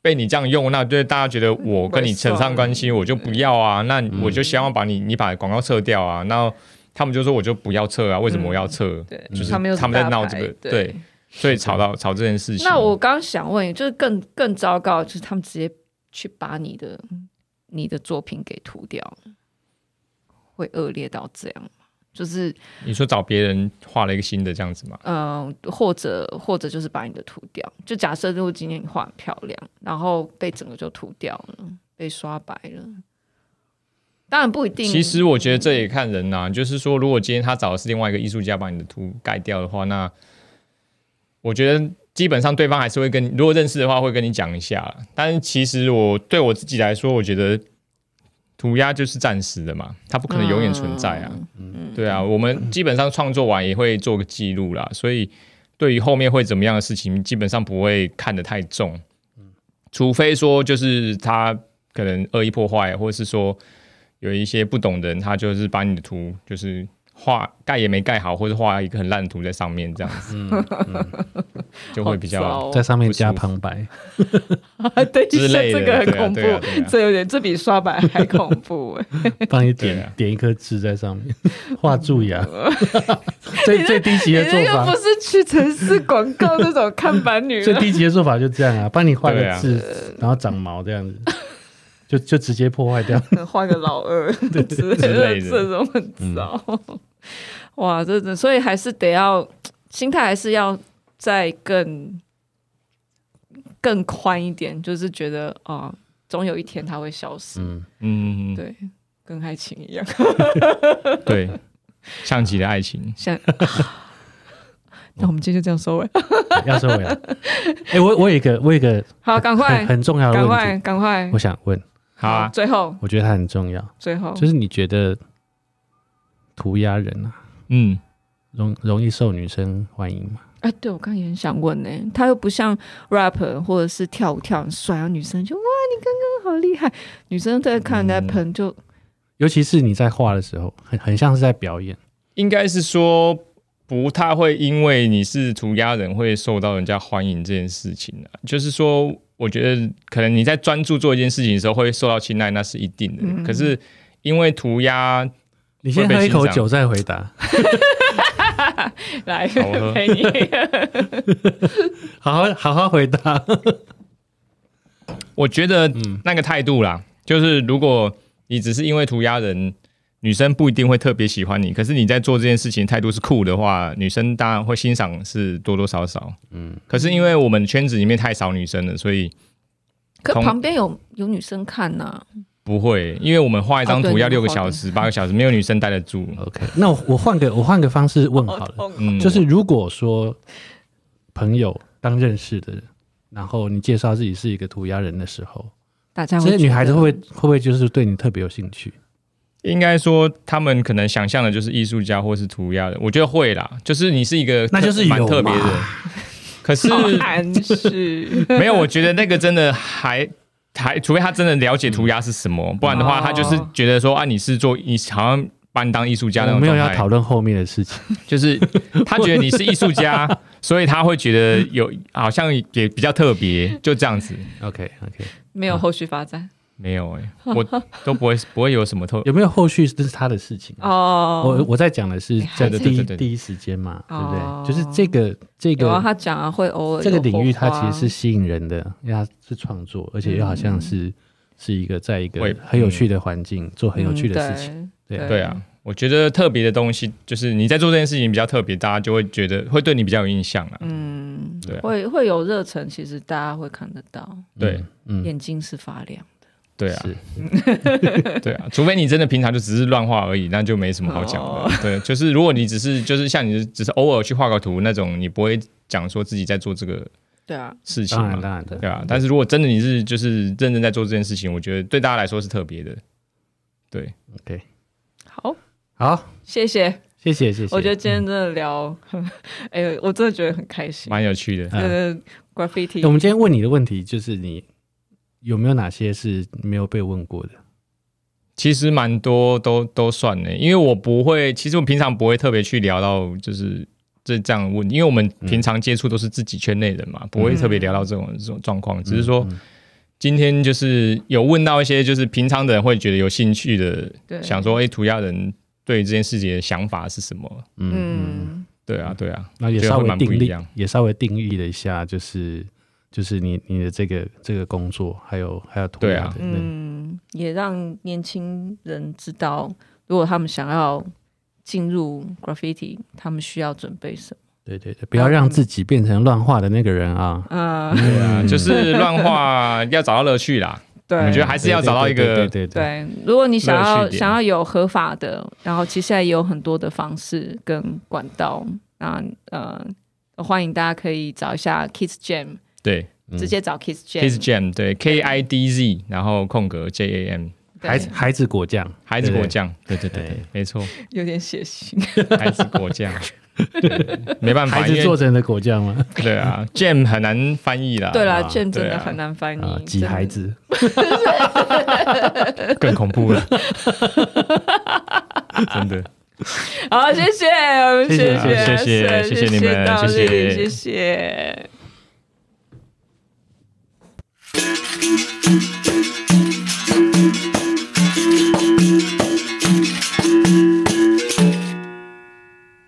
Speaker 1: 被你这样用，那对大家觉得我跟你扯上关系，我就不要啊，那我就希望把你你把广告撤掉啊，那。他们就说：“我就不要撤啊，为什么我要撤？嗯、对，就是他们他们在闹这个，对，对，所以吵到吵这件事情。
Speaker 2: 那我刚刚想问，就是更更糟糕，就是他们直接去把你的你的作品给涂掉，会恶劣到这样吗？就是
Speaker 1: 你说找别人画了一个新的这样子吗？
Speaker 2: 嗯，或者或者就是把你的涂掉。就假设如果今天你画很漂亮，然后被整个就涂掉了，被刷白了。”当然不一定。
Speaker 1: 其实我觉得这也看人呐、啊，就是说，如果今天他找的是另外一个艺术家把你的图盖掉的话，那我觉得基本上对方还是会跟你，如果认识的话会跟你讲一下。但是其实我对我自己来说，我觉得涂鸦就是暂时的嘛，它不可能永远存在啊。嗯、对啊，我们基本上创作完也会做个记录啦，所以对于后面会怎么样的事情，基本上不会看得太重。除非说就是他可能恶意破坏，或者是说。有一些不懂的人，他就是把你的图就是画盖也没盖好，或者画一个很烂的图在上面，这样子，嗯嗯、就会比较
Speaker 3: 在上面加旁白，
Speaker 2: 对，
Speaker 1: 之类的，
Speaker 2: 这个很恐怖，啊啊啊、这有点这比刷白还恐怖。哎，
Speaker 3: 帮你点、啊、点一颗痣在上面，画蛀牙，最最低级的做法，
Speaker 2: 不是屈臣氏广告那种看板女，
Speaker 3: 最低级的做法就这样啊，帮你画个痣，啊、然后长毛这样子。就就直接破坏掉，
Speaker 2: 换个老二对 之类的，这种很糟。嗯、哇，这这，所以还是得要心态，还是要再更更宽一点，就是觉得啊、哦，总有一天它会消失。嗯嗯，对，跟爱情一样。
Speaker 1: 对，像极了爱情。像，
Speaker 2: 那我们今天就这样收尾，
Speaker 3: 要收尾了。哎、欸，我我有一个，我有一个，
Speaker 2: 好，赶快很，
Speaker 3: 很重要的问题，赶
Speaker 2: 快，赶快，
Speaker 3: 我想问。
Speaker 1: 好啊，
Speaker 2: 最后
Speaker 3: 我觉得它很重要。
Speaker 2: 最后
Speaker 3: 就是你觉得涂鸦人啊，嗯，容容易受女生欢迎吗？
Speaker 2: 哎、欸，对我刚刚也很想问呢、欸。他又不像 rapper 或者是跳舞跳很帅啊，女生就哇，你刚刚好厉害。女生在看在喷就、嗯，
Speaker 3: 尤其是你在画的时候，很很像是在表演。
Speaker 1: 应该是说不太会因为你是涂鸦人会受到人家欢迎这件事情啊，就是说。我觉得可能你在专注做一件事情的时候会受到青睐，那是一定的。嗯、可是因为涂鸦，
Speaker 3: 你先喝一口酒再回答。
Speaker 2: 来，我陪你
Speaker 3: 好好好好回答。
Speaker 1: 我觉得那个态度啦，嗯、就是如果你只是因为涂鸦人。女生不一定会特别喜欢你，可是你在做这件事情态度是酷的话，女生当然会欣赏，是多多少少。嗯，可是因为我们圈子里面太少女生了，所以
Speaker 2: 可旁边有有女生看呐、啊？
Speaker 1: 不会，因为我们画一张图要六个小时、八个小时，没有女生待得住。
Speaker 3: OK，那我换个我换个方式问好了，嗯，就是如果说朋友当认识的人，然后你介绍自己是一个涂鸦人的时候，
Speaker 2: 大家
Speaker 3: 这些女孩子会不会会不会就是对你特别有兴趣？
Speaker 1: 应该说，他们可能想象的就是艺术家或是涂鸦的，我觉得会啦。就是你是一个，
Speaker 3: 那就是蛮特别的。
Speaker 1: 可是，
Speaker 2: 是
Speaker 1: 没有。我觉得那个真的还还，除非他真的了解涂鸦是什么，嗯、不然的话，他就是觉得说啊，你是做你好像把你当艺术家那种。
Speaker 3: 没有要讨论后面的事情，
Speaker 1: 就是他觉得你是艺术家，所以他会觉得有好像也比较特别，就这样子。
Speaker 3: OK OK，
Speaker 2: 没有后续发展。
Speaker 1: 没有哎、欸，我都不会不会有什么特
Speaker 3: 有没有后续？这是他的事情
Speaker 2: 哦。
Speaker 3: 我我在讲的是在第一第一时间嘛，对不对？就是这个这个
Speaker 2: 他讲啊，会偶尔
Speaker 3: 这个领域，它其实是吸引人的，因为它是创作，而且又好像是是一个在一个很有趣的环境做很有趣的事情。对
Speaker 1: 对啊，我觉得特别的东西就是你在做这件事情比较特别，大家就会觉得会对你比较有印象啊。
Speaker 2: 嗯，对，会会有热忱，其实大家会看得到。
Speaker 1: 对，
Speaker 2: 眼睛是发亮。
Speaker 1: 对啊，对啊，除非你真的平常就只是乱画而已，那就没什么好讲的。Oh. 对，就是如果你只是就是像你只是偶尔去画个图那种，你不会讲说自己在做这个对啊事情嘛，
Speaker 3: 当然的，
Speaker 1: 对啊。但是如果真的你是就是认真在做这件事情，我觉得对大家来说是特别的。对
Speaker 3: ，OK，
Speaker 2: 好，
Speaker 3: 好，
Speaker 2: 谢谢，
Speaker 3: 谢谢，谢谢。
Speaker 2: 我觉得今天真的聊，哎、嗯欸，我真的觉得很开心，
Speaker 1: 蛮有趣的。
Speaker 2: 呃，graffiti。
Speaker 3: 我们今天问你的问题就是你。有没有哪些是没有被问过的？
Speaker 1: 其实蛮多都都算呢，因为我不会，其实我平常不会特别去聊到就是这这样问，因为我们平常接触都是自己圈内人嘛，嗯、不会特别聊到这种、嗯、这种状况。只是说、嗯、今天就是有问到一些就是平常的人会觉得有兴趣的，想说哎，涂鸦人对这件事情的想法是什么？嗯，对啊，对啊，
Speaker 3: 那也稍微定义，也稍微定义了一下，就是。就是你你的这个这个工作，还有还有涂鸦的，对啊，
Speaker 2: 嗯，也让年轻人知道，如果他们想要进入 graffiti，他们需要准备什么？
Speaker 3: 对对对，不要让自己变成乱画的那个人啊！
Speaker 2: 嗯，
Speaker 1: 对啊，就是乱画要找到乐趣啦。对，我觉得还是要找到一个
Speaker 3: 对对
Speaker 2: 对。如果你想要想要有合法的，然后其实也有很多的方式跟管道，那呃，欢迎大家可以找一下 Kids Jam。
Speaker 1: 对，
Speaker 2: 直接找 Kiss
Speaker 1: Jam，Kiss Jam，对，K I D Z，然后空格 J A M，
Speaker 3: 孩子孩子果酱，
Speaker 1: 孩子果酱，对。对对，没错，
Speaker 2: 有点血腥，
Speaker 1: 孩子果酱，没办法，
Speaker 3: 孩子做成的果酱吗？
Speaker 1: 对啊，Jam 很难翻译啦，
Speaker 2: 对啦，Jam 真的很难翻译，
Speaker 3: 挤孩子，
Speaker 1: 更恐怖了，真的。
Speaker 2: 好，谢谢，谢谢，
Speaker 1: 谢谢，谢谢你们，谢谢，
Speaker 2: 谢谢。Thank you.